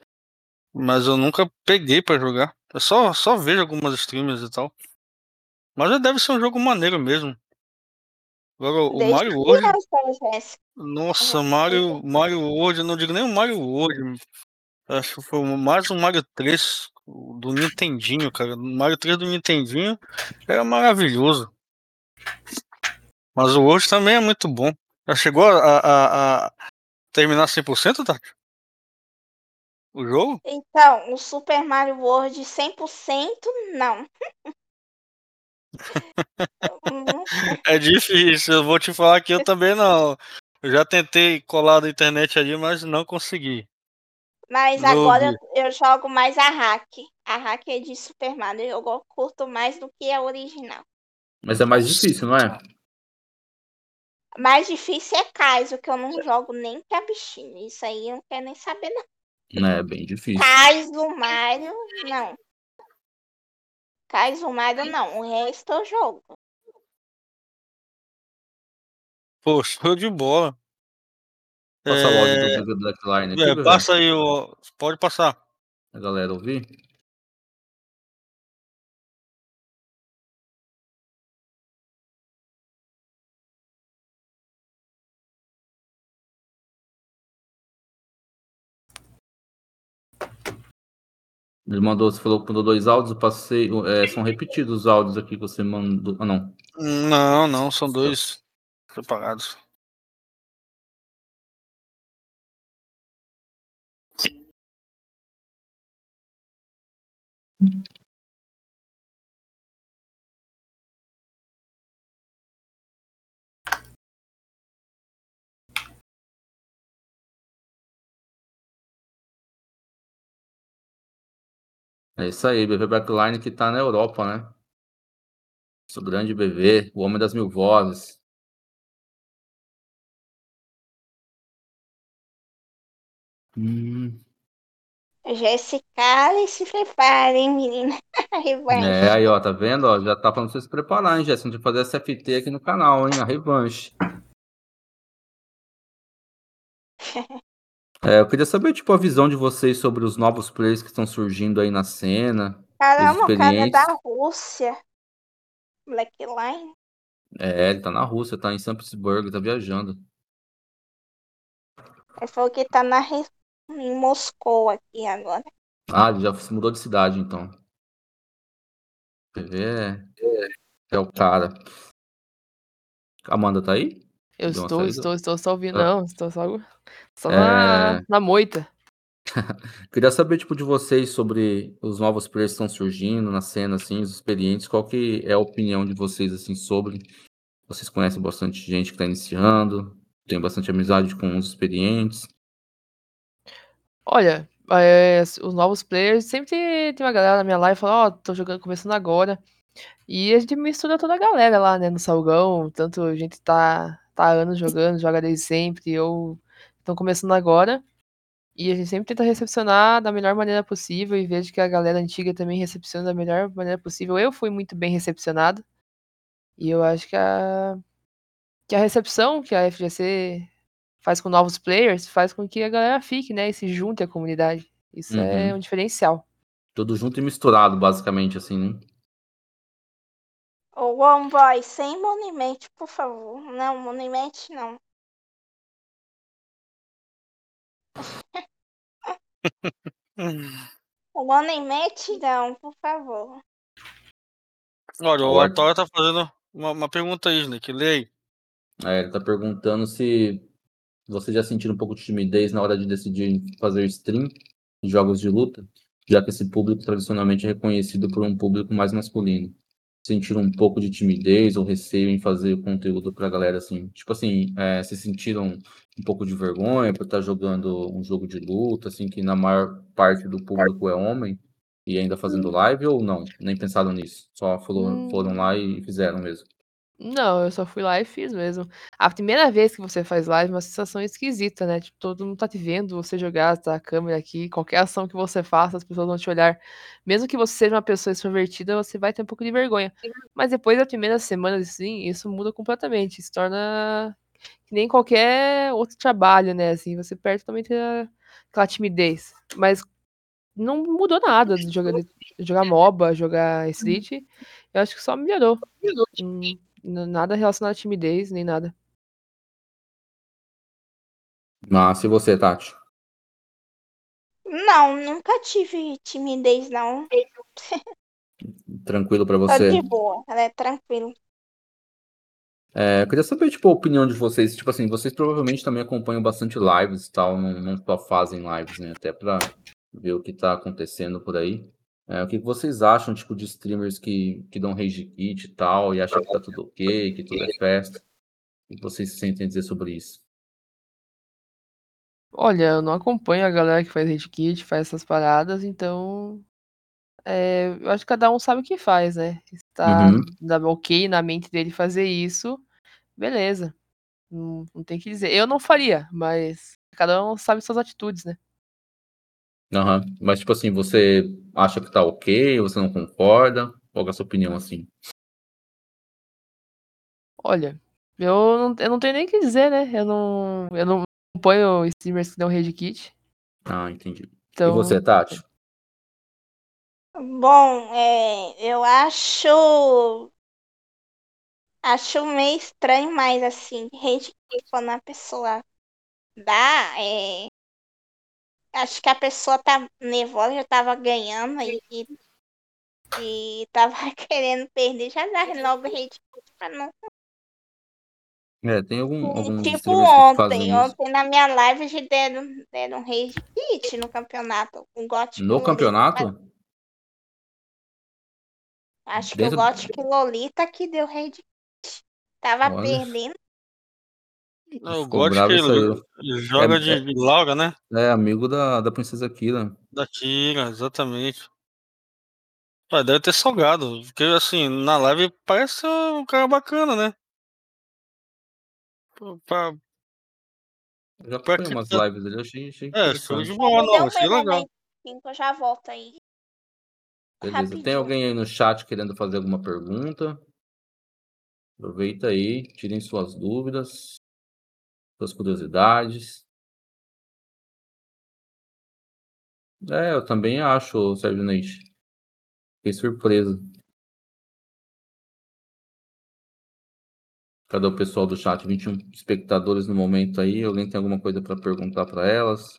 mas eu nunca peguei pra jogar. Eu só, só vejo algumas streamers e tal. Mas deve ser um jogo maneiro mesmo. Agora, o Desde Mario World. Nossa, Mario, Mario World, eu não digo nem o Mario World. Acho que foi mais um Mario 3 do Nintendinho, cara. O Mario 3 do Nintendinho era maravilhoso. Mas o World também é muito bom. Já chegou a, a, a terminar 100%, Tati? O jogo? Então, o Super Mario World 100% não. [LAUGHS] é difícil, eu vou te falar que eu também não. Eu já tentei colar na internet ali, mas não consegui. Mas agora eu, eu, jogo mais a hack. A hack é de Super Mario. Eu curto mais do que a original. Mas é mais difícil, não é? Mais difícil é Kaizo, que eu não jogo nem pra bichinho. Isso aí eu não quero nem saber, não. É bem difícil. Kaizo, Mario, não. Kaizo, Mario, não. O resto eu jogo. Pô, show de bola. Passa então é... o áudio do Black Line aqui, é, Passa aí, o... pode passar. A galera ouvir. Ele mandou, você falou que mandou dois áudios, passei. É, são repetidos os áudios aqui que você mandou. Ah, não. Não, não, são dois separados. É isso aí, BV Backline que tá na Europa, né? Nosso grande BV, o homem das mil vozes. Hum. Jéssica, se preparem, menina. [LAUGHS] revanche. É, aí, ó, tá vendo? Ó, já tá falando pra você se preparar, hein, Jéssica? De fazer SFT aqui no canal, hein? A revanche. [LAUGHS] É, eu queria saber, tipo, a visão de vocês sobre os novos players que estão surgindo aí na cena. Caramba, o cara é da Rússia. Blackline. É, ele tá na Rússia, tá em São Petersburgo, tá viajando. Ele falou que tá na, em Moscou aqui agora. Ah, ele já se mudou de cidade, então. É, é o cara. Amanda tá aí? Eu estou, estou, estou só ouvindo. Ah. Não, estou só, só é... na, na moita. [LAUGHS] Queria saber, tipo, de vocês sobre os novos players que estão surgindo na cena, assim, os experientes. Qual que é a opinião de vocês, assim, sobre? Vocês conhecem bastante gente que está iniciando, tem bastante amizade com os experientes. Olha, é, os novos players sempre tem uma galera na minha live falando, ó, oh, tô jogando começando agora. E a gente mistura toda a galera lá, né, no Salgão, tanto a gente tá, tá há anos jogando, joga desde sempre, ou estão começando agora. E a gente sempre tenta recepcionar da melhor maneira possível e vejo que a galera antiga também recepciona da melhor maneira possível. Eu fui muito bem recepcionado. E eu acho que a, que a recepção que a FGC faz com novos players faz com que a galera fique, né? E se junte à comunidade. Isso é uhum. é um diferencial. Tudo junto e misturado, basicamente, assim, né? O One Boy, sem Monument, por favor. Não, Monument não. o [LAUGHS] Monument não, por favor. Olha, o Arthur tá fazendo uma, uma pergunta aí, Nick. Lê É, ele tá perguntando se você já sentiu um pouco de timidez na hora de decidir fazer stream de jogos de luta, já que esse público tradicionalmente é reconhecido por um público mais masculino. Sentiram um pouco de timidez ou receio em fazer conteúdo pra galera assim? Tipo assim, é, se sentiram um pouco de vergonha por estar jogando um jogo de luta, assim, que na maior parte do público é homem, e ainda fazendo hum. live ou não? Nem pensaram nisso? Só foram, foram lá e fizeram mesmo? Não, eu só fui lá e fiz mesmo. A primeira vez que você faz live é uma sensação esquisita, né? Tipo, todo mundo tá te vendo, você jogar, tá a câmera aqui, qualquer ação que você faça, as pessoas vão te olhar. Mesmo que você seja uma pessoa extrovertida, você vai ter um pouco de vergonha. Mas depois da primeira semana, assim, isso muda completamente. Se torna que nem qualquer outro trabalho, né? Assim, você perde totalmente aquela timidez. Mas não mudou nada de jogar, de jogar MOBA, jogar Street. Eu acho que só melhorou. Hum. Nada relacionado à timidez, nem nada. Mas e você, Tati? Não, nunca tive timidez, não. [LAUGHS] Tranquilo para você? Tá de boa, ela é tranquilo. É, eu queria saber, tipo, a opinião de vocês. Tipo assim, vocês provavelmente também acompanham bastante lives e tal, não, não só fazem lives, né? Até pra ver o que tá acontecendo por aí. É, o que vocês acham, tipo, de streamers que, que dão rage kit e tal, e acham que tá tudo ok, que tudo é festa? O que vocês sentem dizer sobre isso? Olha, eu não acompanho a galera que faz rage kit, faz essas paradas, então. É, eu acho que cada um sabe o que faz, né? Está uhum. ok na mente dele fazer isso, beleza. Não, não tem que dizer. Eu não faria, mas cada um sabe suas atitudes, né? Aham. Mas, tipo assim, você acha que tá ok? Você não concorda? Qual é a sua opinião, assim? Olha, eu não, eu não tenho nem o que dizer, né? Eu não, eu não acompanho streamers que dão rage kit. Ah, entendi. Então... E você, Tati? Bom, é, eu acho. Acho meio estranho, mas assim, rage kit quando a pessoa dá, é, acho que a pessoa tá nervosa, já tava ganhando e, e, e tava [LAUGHS] querendo perder, já dá logo rede pra não. É, tem algum, alguns tipo ontem, ontem na minha live já deram, deram um rage kit no campeonato. Um gótico no campeonato? Acho Dentro... que o Gothic Lolita que deu rage kit. Tava Olha. perdendo. Não, o Gothic joga é, de, de Laura, né? É, amigo da, da Princesa Kira. Da Kira, exatamente. Ah, deve ter salgado, porque assim, na live parece um cara bacana, né? Pra... Já foi umas lives ali, achei, achei É, show de bola, não, achei legal. Eu já volto aí. Beleza, Rapidinho. tem alguém aí no chat querendo fazer alguma pergunta? Aproveita aí, tirem suas dúvidas, suas curiosidades. É, eu também acho, Sérgio Neite. Fiquei surpreso. Cadê o pessoal do chat? 21 espectadores no momento aí. Alguém tem alguma coisa para perguntar para elas?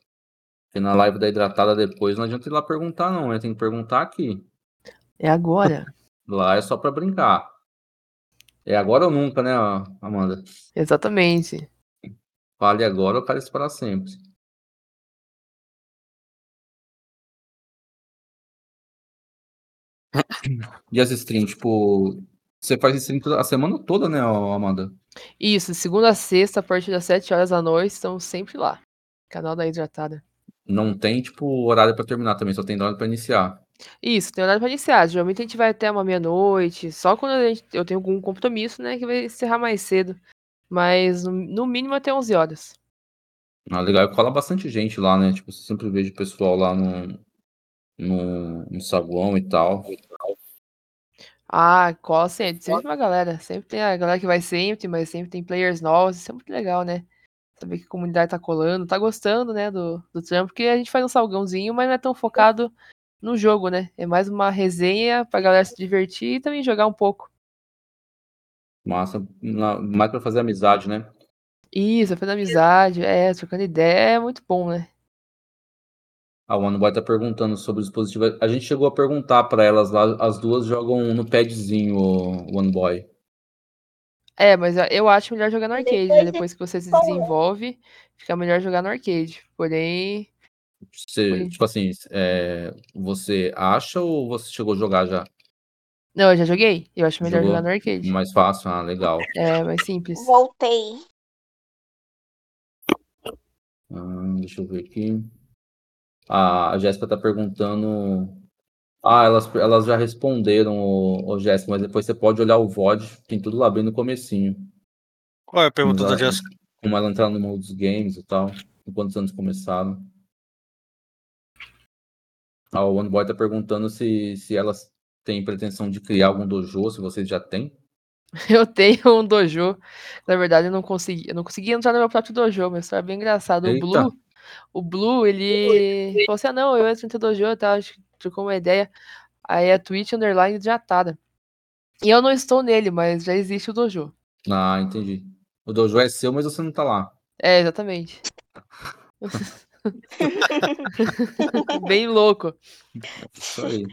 Porque na live da hidratada depois não adianta ir lá perguntar, não. Né? Tem que perguntar aqui. É agora. [LAUGHS] Lá é só para brincar. É agora ou nunca, né, Amanda? Exatamente. Fale agora ou cale para sempre. [COUGHS] E as streams, tipo, você faz stream a semana toda, né, Amanda? Isso, segunda a sexta, a partir das 7 horas da noite, estamos sempre lá. Canal da Hidratada. Não tem, tipo, horário para terminar também, só tem horário para iniciar. Isso, tem horário para iniciar. Geralmente a gente vai até uma meia-noite, só quando a gente, eu tenho algum compromisso, né, que vai encerrar mais cedo. Mas no, mínimo até 11 horas. Ah, legal. Cola bastante gente lá, né? Tipo, você sempre vejo pessoal lá no, no, no saguão e tal. Ah, cola sempre, sempre uma galera. Sempre tem a galera que vai sempre, mas sempre tem players novos. Isso é muito legal, né? Saber que a comunidade tá colando, tá gostando, né, do, do trampo, porque a gente faz um salgãozinho, mas não é tão focado no jogo, né? É mais uma resenha pra galera se divertir e também jogar um pouco. Massa, mais pra fazer amizade, né? Isso, fazer amizade, é, trocando ideia é muito bom, né? A OneBoy tá perguntando sobre o dispositivo. A gente chegou a perguntar para elas lá, as duas jogam no padzinho, o OneBoy. É, mas eu acho melhor jogar no arcade, né? Depois que você se desenvolve, fica melhor jogar no arcade. Porém. Você, tipo assim, é, você acha ou você chegou a jogar já? Não, eu já joguei. Eu acho melhor Jogou jogar no arcade. Mais fácil, ah, legal. É, mais simples. Voltei. Ah, deixa eu ver aqui. A, Jéssica tá perguntando. Ah, elas, elas já responderam, o, o Jéssica, mas depois você pode olhar o VOD, tem tudo lá bem no comecinho. Qual é a pergunta da Jéssica? Como ela entrar no mundo dos games e tal, quantos anos começaram. Ah, o OneBoy tá perguntando se, se elas têm pretensão de criar algum dojo, se vocês já têm. [LAUGHS] Eu tenho um dojo. Na verdade, eu não consegui, eu não consegui entrar no meu próprio dojo, mas foi bem engraçado. Eita. O Blue, o Blue, ele falou assim: ah, não, eu entro no dojo e tal, trocou uma ideia. Aí é Twitch underline diatada. E eu não estou nele, mas já existe o dojo. Ah, entendi. O dojo é seu, mas você não tá lá. É, exatamente. [LAUGHS] [LAUGHS] Bem louco. Isso aí.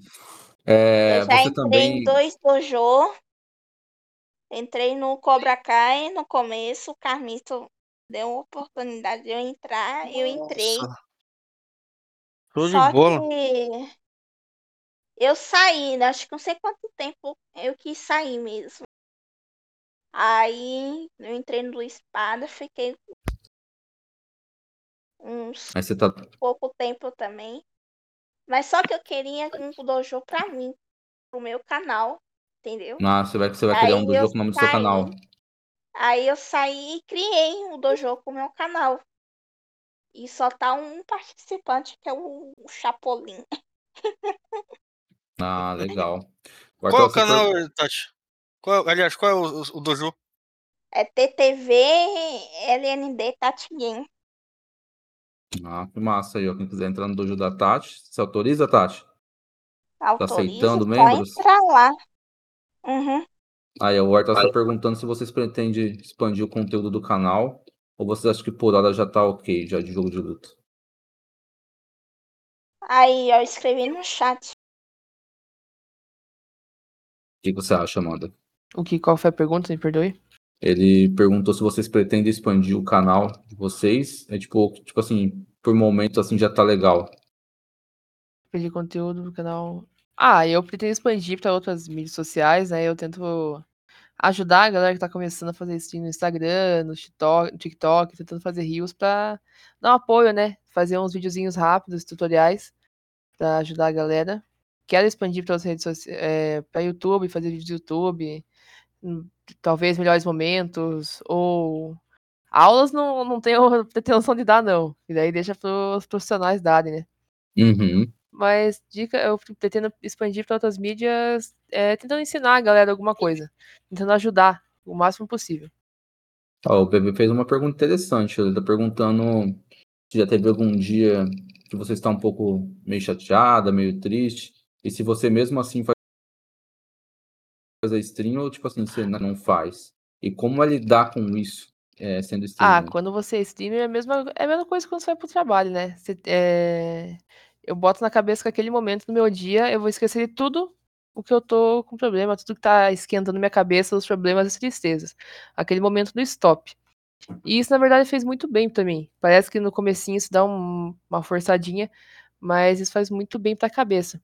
É, eu já entrei também... em dois dojo. Entrei no Cobra Kai no começo, o Carmito deu uma oportunidade de eu entrar, eu entrei. Show Só de bola. que eu saí, né? acho que não sei quanto tempo eu quis sair mesmo. Aí eu entrei no Espada, fiquei uns tá... pouco tempo também. Mas só que eu queria um dojo pra mim, pro meu canal, entendeu? Ah, você vai, você vai criar um dojo com o nome do seu canal. Aí eu saí e criei o dojo com o meu canal. E só tá um participante, que é o, o Chapolin. Ah, [LAUGHS] legal. Qual é o canal, per... Tati? Qual, aliás, qual é o, o, dojo? É TTV LND Tati Game. Ah, que massa aí, ó. Quem quiser entrar no dojo da Tati, você autoriza, Tati? Autoriza, tá aceitando membros? Entrar lá. Uhum. Aí o Arthur está perguntando se vocês pretendem expandir o conteúdo do canal ou vocês acham que por hora já tá ok, já de jogo de luta? Aí eu escrevi no chat. O que você acha, Amanda? O que? Qual foi a pergunta? Me perdoe. Ele perguntou se vocês pretendem expandir o canal de vocês. É tipo, tipo assim, por momentos assim já tá legal. Expandir conteúdo do canal. Ah, eu pretendo expandir para outras mídias sociais, né? Eu tento ajudar a galera que tá começando a fazer stream no Instagram, no TikTok, no TikTok tentando fazer rios para dar um apoio, né? Fazer uns videozinhos rápidos, tutoriais, para ajudar a galera. Quero expandir para as redes sociais, é, para YouTube, fazer vídeos do YouTube, hum, talvez melhores momentos, ou aulas não, não tenho [LAUGHS] pretensão de dar, não. E daí deixa para os profissionais darem, né? Uhum. Mas dica, eu pretendo expandir para outras mídias, é, tentando ensinar a galera alguma coisa, tentando ajudar o máximo possível. o PV fez uma pergunta interessante. Ele está perguntando se já teve algum dia que você está um pouco meio chateada, meio triste, e se você mesmo assim faz a stream ou tipo assim você não faz. E como é lidar com isso? É, sendo streamer? Ah, quando você é streamer é a mesma, é a mesma coisa que quando você vai pro trabalho, né? Você, é eu boto na cabeça que aquele momento do meu dia eu vou esquecer de tudo o que eu tô com problema, tudo que tá esquentando minha cabeça, os problemas e tristezas. Aquele momento do stop. E isso, na verdade, fez muito bem para mim. Parece que no comecinho isso dá um, uma forçadinha, mas isso faz muito bem pra cabeça.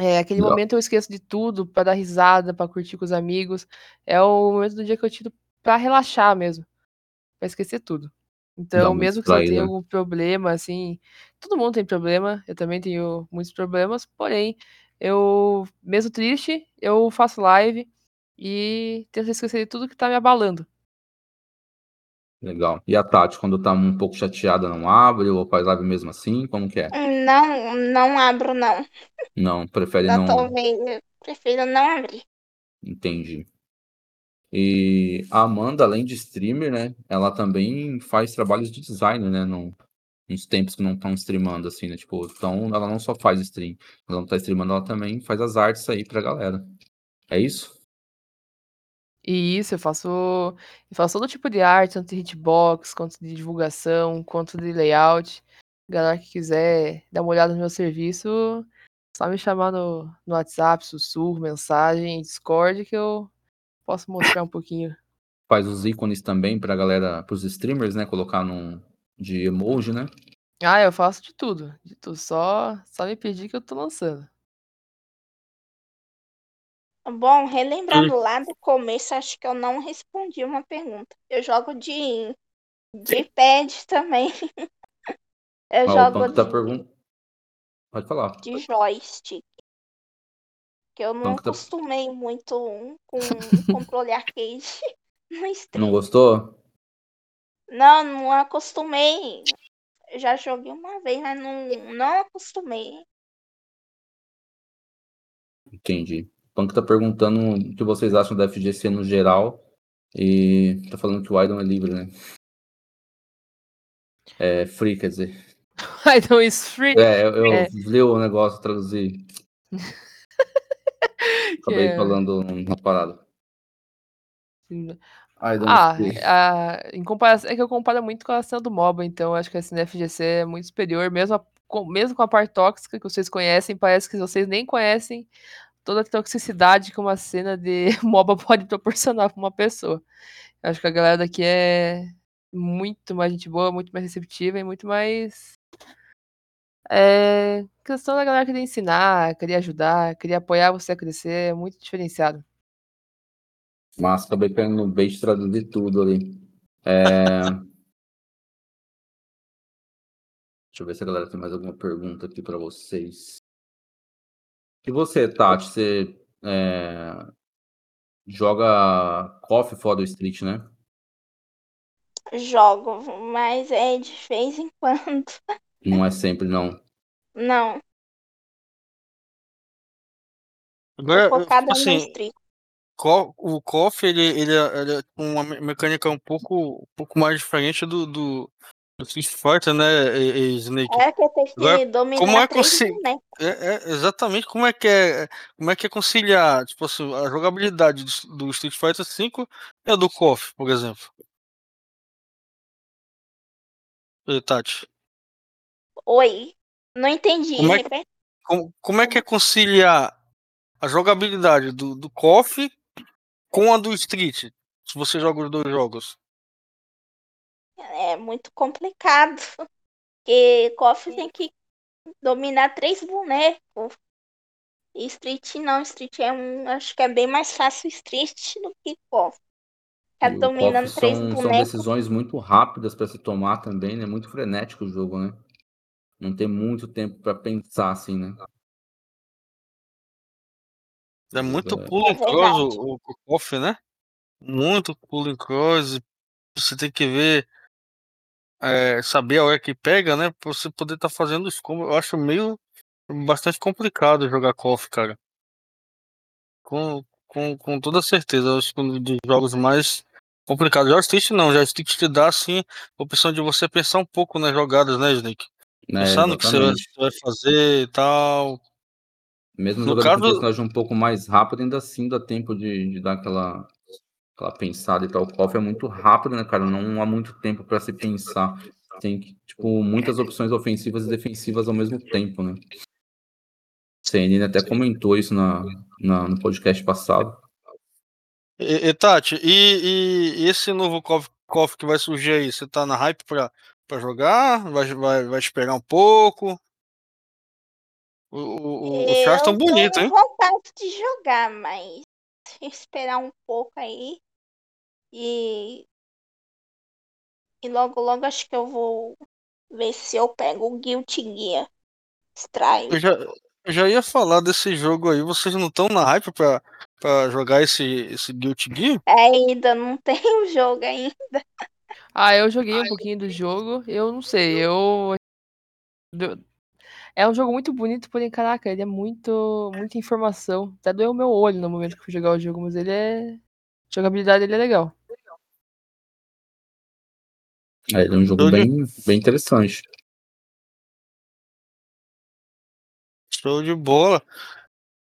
É, aquele Não. momento eu esqueço de tudo, para dar risada, para curtir com os amigos. É o momento do dia que eu tiro para relaxar mesmo, para esquecer tudo. Então, mesmo que você tenha algum problema, assim, todo mundo tem problema, eu também tenho muitos problemas, porém, eu, mesmo triste, eu faço live e tento esquecer de tudo que tá me abalando. Legal. E a Tati, quando tá um pouco chateada, não abre ou faz live mesmo assim? Como que é? Não, não abro, não. Não, prefere não. Talvez, prefiro não abrir. Entendi. E a Amanda, além de streamer, né, ela também faz trabalhos de design, né, no, nos tempos que não estão streamando, assim, né, tipo, então ela não só faz stream, ela não tá streamando, ela também faz as artes aí pra galera. É isso? Isso, eu faço, eu faço todo tipo de arte, tanto de hitbox, quanto de divulgação, quanto de layout. Galera que quiser dar uma olhada no meu serviço, só me chamar no, no WhatsApp, sussurro, mensagem, Discord, que eu Posso mostrar um pouquinho. Faz os ícones também pra galera, pros streamers, né? Colocar num de emoji, né? Ah, eu faço de tudo. De tudo. Só, só me pedir que eu tô lançando. Bom, relembrando hum. lá do começo, acho que eu não respondi uma pergunta. Eu jogo de, de pad também. [LAUGHS] eu ah, jogo tá de, pergun... Pode falar. De joystick que eu não tá acostumei muito com [LAUGHS] controle arcade [LAUGHS] no stream. Não gostou? Não, não acostumei. Já joguei uma vez, mas não, não acostumei. Entendi. O Punk tá perguntando o que vocês acham da FGC no geral. E tá falando que o Idon é livre, né? É free, quer dizer. [LAUGHS] Idon is free. É, eu, eu é. li o negócio, traduzi. [LAUGHS] Acabei é... falando uma parada. Ah, a, em comparação, é que eu comparo muito com a cena do MOBA, então acho que a cena FGC é muito superior, mesmo, a, com, mesmo com a parte tóxica que vocês conhecem, parece que vocês nem conhecem toda a toxicidade que uma cena de [LAUGHS] MOBA pode proporcionar para uma pessoa. Eu acho que a galera daqui é muito mais gente boa, muito mais receptiva e muito mais é, questão da galera querer ensinar, querer ajudar, querer apoiar você a crescer, é muito diferenciado. Mas acabei pegando no bait traduzir tudo ali. É... [LAUGHS] Deixa eu ver se a galera tem mais alguma pergunta aqui para vocês. E você, Tati, você é... joga Coffee fora do Street, né? Jogo, mas é de vez em quando. [LAUGHS] Não é sempre, não. Não. Agora, focada tipo assim, no street. O KOF, ele, ele, é, ele é uma mecânica um pouco, um pouco mais diferente do, do, Street Fighter, né, Snake? É, que tem que dominar como é, conci... é, é, Exatamente, como é que é, como é que é conciliar, tipo assim, a jogabilidade do, do Street Fighter V e a do KOF, por exemplo? E, Tati? Oi. Não entendi. Como é, que, como, como é que é conciliar a jogabilidade do, do KOF com a do Street? Se você joga os dois jogos. É muito complicado. [LAUGHS] Porque KOF tem que dominar três bonecos. E Street não, Street é um. Acho que é bem mais fácil Street do que KOF. Tá dominando três são, bonecos. São decisões muito rápidas para se tomar também, né? Muito frenético o jogo, né? Não tem muito tempo para pensar assim, né? É muito é. pulo em cross o, o, KOF, né? Muito pulo em cross. Você tem que ver é, saber a hora que pega, né? Pra você poder estar tá fazendo isso. Como eu acho meio bastante complicado jogar KOF, cara. Com, com, com toda certeza. Eu acho que um dos jogos mais complicados. Street não, Street te dá assim a opção de você pensar um pouco nas jogadas, né, Snake? É, pensar no que você vai fazer e tal. Mesmo no jogando caso... um personagem um pouco mais rápido, ainda assim dá tempo de, de dar aquela aquela pensada e tal. O KOF é muito rápido, né, cara? Não há muito tempo para se pensar. Tem, tipo, muitas opções ofensivas e defensivas ao mesmo tempo, né? CNN até comentou isso na, na, no podcast passado. E, e Tati, e, e, esse novo KOF, KOF que vai surgir aí, você tá na hype pra, pra jogar? Vai, vai, vai esperar um pouco? O, o, os caras tão bonitos, hein? Eu vontade de jogar, mas [LAUGHS] esperar um pouco aí. E. E logo, logo acho que eu vou ver se eu pego o Guilty Gear. Strike. Eu já, eu já ia falar desse jogo aí. Vocês não estão na hype pra, pra jogar esse, esse Guilty Gear? É, ainda não [LAUGHS] tem o jogo ainda. Ah, eu joguei um pouquinho do jogo. Eu não sei, eu. É um jogo muito bonito, porém, caraca, ele é muito. muita informação. Até doeu o meu olho no momento que fui jogar o jogo, mas ele é. A jogabilidade dele é legal. É, ele é um jogo bem, bem interessante. Show de bola.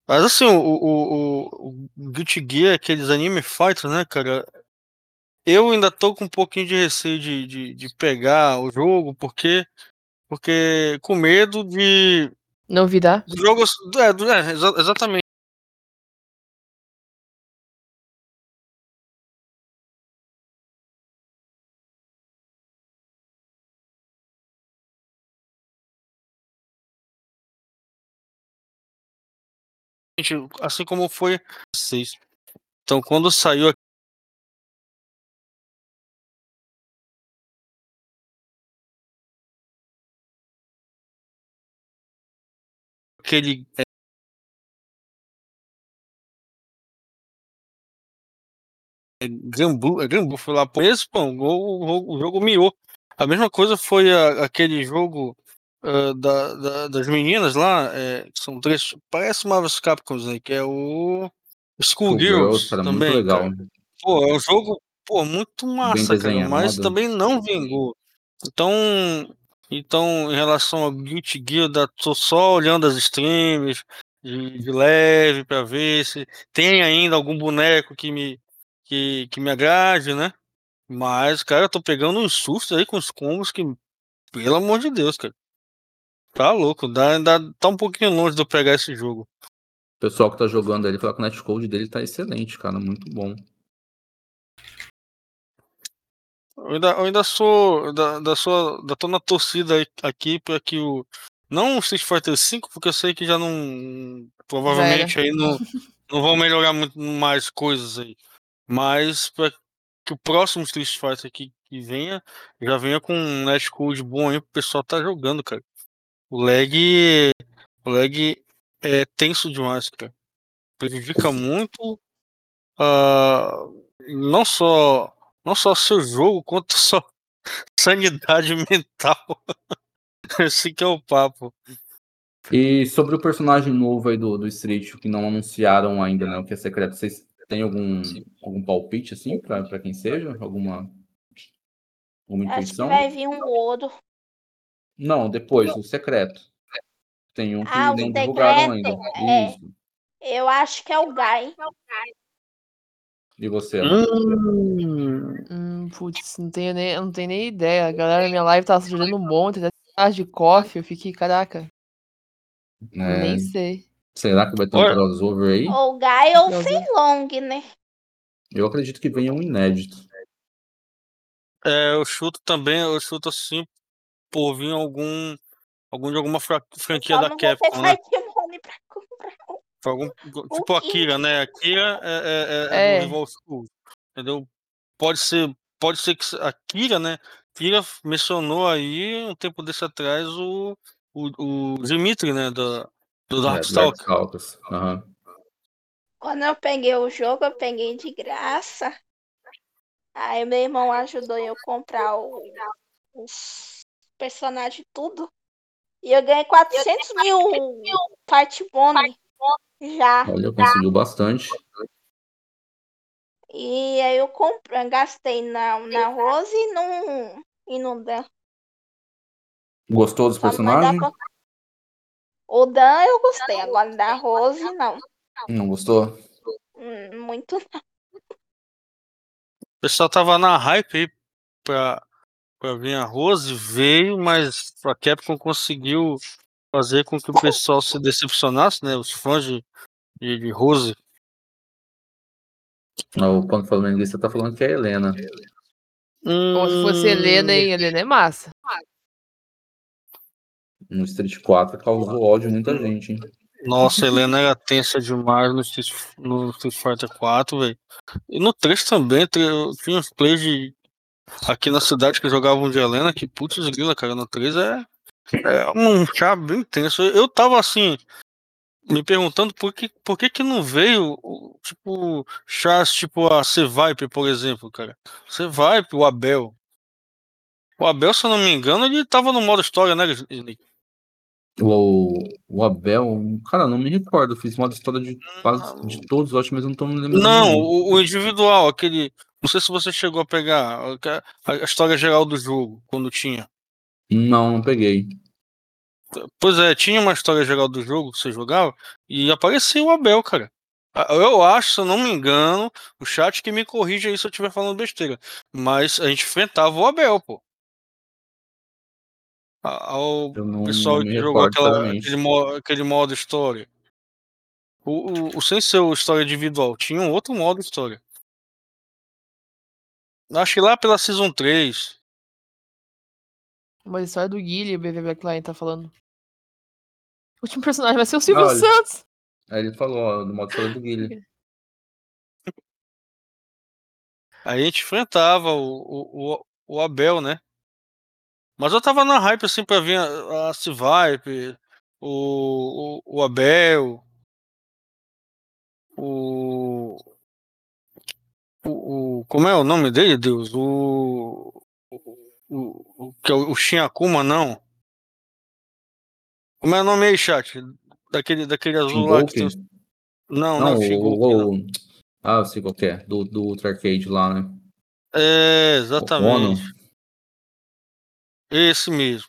Mas assim, o, o, o, o Guilty Gear, aqueles anime fighters, né, cara? Eu ainda tô com um pouquinho de receio de, de, de pegar o jogo, porque porque com medo de. Não virar? Jogos. É, é, exatamente. Assim como foi vocês. Então, quando saiu aquele é, Gambu, Gambu foi lá por esse, o, o, jogo miou. A mesma coisa foi a, aquele jogo uh, da, da, das meninas lá, é, que são três, parece Marvel's Capcom, né, que é o Schoolgirls também. Muito legal. Cara. Pô, é um jogo pô, muito massa, cara, mas também não vingou. Então, então, em relação ao Guilty Gear, tô só olhando as streams de, de leve para ver se tem ainda algum boneco que me que, que me agrade, né? Mas, cara, eu tô pegando uns sustos aí com os combos que, pelo amor de Deus, cara. Tá louco, dá, dá, tá um pouquinho longe de eu pegar esse jogo. O pessoal que tá jogando ali fala que o netcode dele tá excelente, cara, muito bom. Eu ainda, eu ainda sou da, da sua. Da tô na torcida aqui para que o. Não o Street Fighter V, porque eu sei que já não. Provavelmente aí não, não vão melhorar muito mais coisas aí. Mas para que o próximo Street Fighter que, que venha, já venha com um netcode bom aí pro pessoal tá jogando, cara. O lag. O lag é tenso demais, cara. Prejudica muito. Uh, não só não só seu jogo, quanto [LAUGHS] sua sanidade mental. [LAUGHS] Esse que é o papo. E sobre o personagem novo aí do, do Street, que não anunciaram ainda, né? O que é secreto, vocês têm algum, algum palpite, assim, pra, pra quem seja? Alguma, alguma intuição? Acho que vai vir um ouro. Não, depois, o secreto. Tem um que ah, não divulgaram ainda. É, Isso. Eu acho que é o Guy. E você? Hum, hum, putz, não tenho nem, não tenho nem ideia. A galera na minha live tá sugerindo um monte. Né? de coffee, eu fiquei, caraca. É... Nem sei. Será que vai ter um crossover aí? Ou Guy ou Feilong, né? Eu acredito que venha um inédito. É, eu chuto também, eu chuto assim, por vir algum, algum de alguma franquia da Capcom, né? [LAUGHS] Algum, tipo a Kira, né? A Kira é, é, é, é. do Rival School, entendeu? Pode ser, pode ser que a Kira, né? Kira mencionou aí um tempo desse atrás o, o, o Dimitri, né? Do, do Darkstalkers. É, uhum. Quando eu peguei o jogo, eu peguei de graça. Aí meu irmão ajudou eu comprar o, os personagens tudo. E eu ganhei 400 mil part money. Já. Olha, conseguiu bastante. E aí eu comprei, gastei na, na Rose e no, e no Dan. Gostou dos personagens? O Dan eu gostei, agora da Rose não. Não gostou? Hum, muito não. O pessoal tava na hype aí pra, pra vir a Rose, veio, mas a Capcom conseguiu fazer com que o pessoal se decepcionasse, né? Os fãs de, de, de Rose. O ponto flamenguista tá falando que é a Helena. Hum... Como se fosse Helena, hein? Helena é massa. No Street 4 causou ódio muita gente, hein? Nossa, a Helena era tensa demais no Street, no Street Fighter 4, velho. E no 3 também, tinha uns plays de, aqui na cidade que jogavam de Helena, que putz grila, cara, no 3 é, é um chá bem tenso. Eu tava assim, me perguntando por que, por que que não veio, tipo, chás tipo a C-Vipe, por exemplo, cara. C-Vipe, o Abel. O Abel, se eu não me engano, ele tava no modo história, né, Snake? O, o Abel, cara, não me recordo. Fiz modo história de quase de todos, acho, mas eu não tô me lembrando. Não, o, o, individual, aquele. Não sei se você chegou a pegar a, a, história geral do jogo, quando tinha. Não, não peguei. Pois é, tinha uma história geral do jogo que você jogava e aparecia o Abel, cara. Eu acho, se eu não me engano, o chat que me corrija aí se eu estiver falando besteira. Mas a gente enfrentava o Abel, pô ao não, pessoal que jogou aquela, aquele, modo, aquele modo história. O, o, o sem ser história individual, tinha um outro modo história. Acho que lá pela Season 3. Mas história do Guilherme, o BB Blackline tá falando. O último personagem vai ser o Silvio Santos. Aí ele falou, ó, no modo história do Guilherme. Aí a gente enfrentava o, o, o Abel, né? Mas eu tava na hype assim pra ver a, a Civipe, o, o, o Abel, o, o, o, Como é o nome dele, Deus? O. O, que é o, o Shinakuma, não? Como é o nome aí, chat? Daquele, daquele azul lá que tem. Não, não, não o, o, Ah, eu sei qual é. Do, do Ultra Arcade lá, né? É, exatamente. Esse mesmo.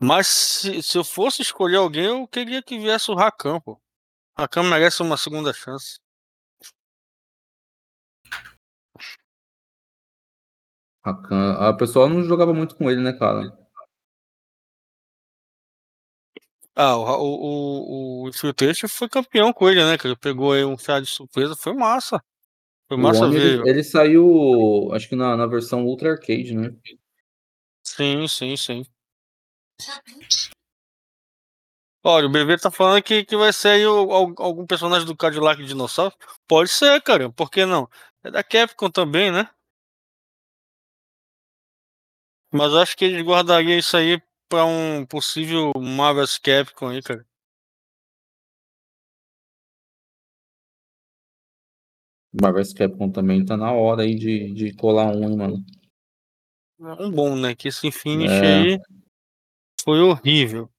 Mas se, se eu fosse escolher alguém, eu queria que viesse o Rakan, pô. Rakan merece uma segunda chance. Rakan. A pessoa não jogava muito com ele, né, cara? Ah, o, o, o, o Infiltration foi campeão com ele, né? Ele pegou aí um chá de surpresa. Foi massa. Foi massa ver. Ele, ele, saiu, acho que na, na versão Ultra Arcade, né? Sim, sim, sim. Olha, o BB tá falando que, que vai ser aí o, algum personagem do Cadillac Dinossauro. Pode ser, cara. Por que não? É da Capcom também, né? Mas eu acho que eles guardariam isso aí pra um possível Marvel's Capcom aí, cara. Marvel's Capcom também tá na hora aí de, de colar um, hein, mano. Um bom, né? Que esse finish é. aí foi horrível.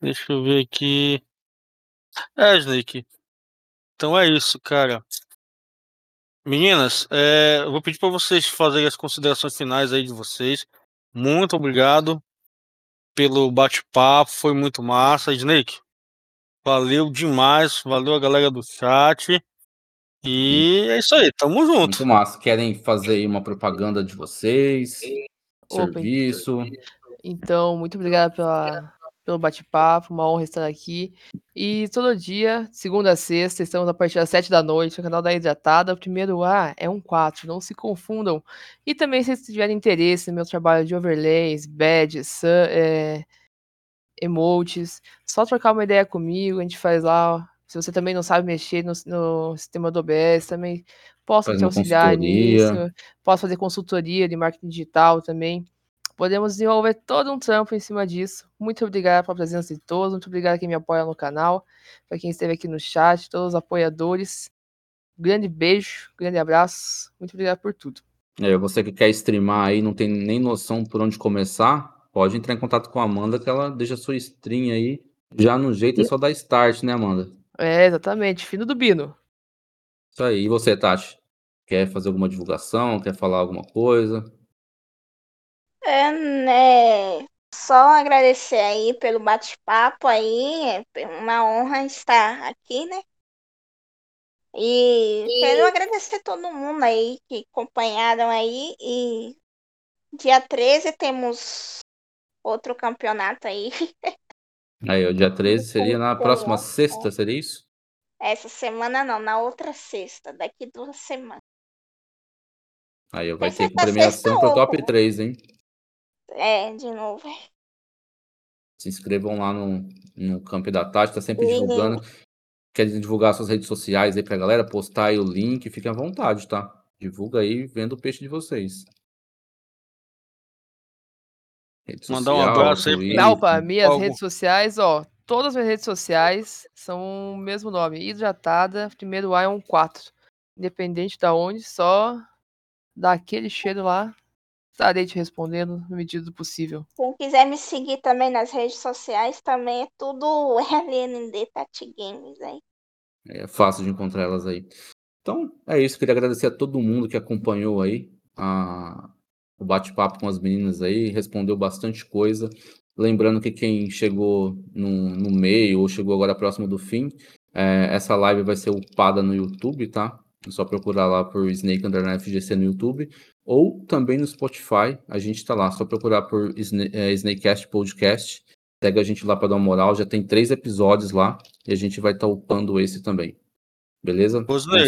Deixa eu ver aqui. É, Snake. Então é isso, cara. Meninas, é, eu vou pedir para vocês fazerem as considerações finais aí de vocês. Muito obrigado pelo bate-papo, foi muito massa. Snake. Valeu demais, valeu a galera do chat. E é isso aí, tamo junto. Muito massa. Querem fazer aí uma propaganda de vocês? Opa, serviço? Então, muito obrigado pela, pelo bate-papo, uma honra estar aqui. E todo dia, segunda a sexta, estamos a partir das sete da noite no canal da Hidratada. O primeiro A é um 4, não se confundam. E também, se vocês tiverem interesse no meu trabalho de overlays, badges, é, emotes, só trocar uma ideia comigo, a gente faz lá. Se você também não sabe mexer no, no sistema do OBS, também posso te auxiliar nisso. Posso fazer consultoria de marketing digital também. Podemos desenvolver todo um trampo em cima disso. Muito obrigado pela presença de todos, muito obrigado a quem me apoia no canal, para quem esteve aqui no chat, todos os apoiadores. grande beijo, grande abraço, muito obrigado por tudo. É, você que quer streamar aí, não tem nem noção por onde começar, pode entrar em contato com a Amanda, que ela deixa sua stream aí. Já no jeito é só dar start, né, Amanda? É, exatamente, fino do Bino. Isso aí. E você, Tati? Quer fazer alguma divulgação? Quer falar alguma coisa? É, né? Só agradecer aí pelo bate-papo aí. É uma honra estar aqui, né? E, e quero agradecer todo mundo aí que acompanharam aí. E dia 13 temos outro campeonato aí. [LAUGHS] Aí, o dia 13 seria na próxima sexta, seria isso? Essa semana não, na outra sexta, daqui duas semanas. Aí vai ter premiação pro top 3, hein? É, de novo. Se inscrevam lá no, no Camp da Tati, tá sempre uhum. divulgando. Quer divulgar suas redes sociais aí pra galera, postar aí o link, fiquem à vontade, tá? Divulga aí, vendo o peixe de vocês. Rede Mandar social, um abraço aí. Não, para minhas Algo. redes sociais, ó. Todas as minhas redes sociais são o mesmo nome. Hidratada, primeiro A é um 4. Independente da onde, só dá aquele cheiro lá, estarei te respondendo no medida do possível. Quem quiser me seguir também nas redes sociais, também é tudo [LAUGHS] LND Tati Games aí. É fácil de encontrar elas aí. Então, é isso. Queria agradecer a todo mundo que acompanhou aí a, o bate-papo com as meninas aí, respondeu bastante coisa. Lembrando que quem chegou no, no meio ou chegou agora próximo do fim, é, essa live vai ser upada no YouTube, tá? É só procurar lá por Snake Underline FGC no YouTube ou também no Spotify. A gente tá lá, só procurar por é, Snakecast Podcast. Pega a gente lá para dar uma moral. Já tem três episódios lá e a gente vai estar tá upando esse também. Beleza? Gostei.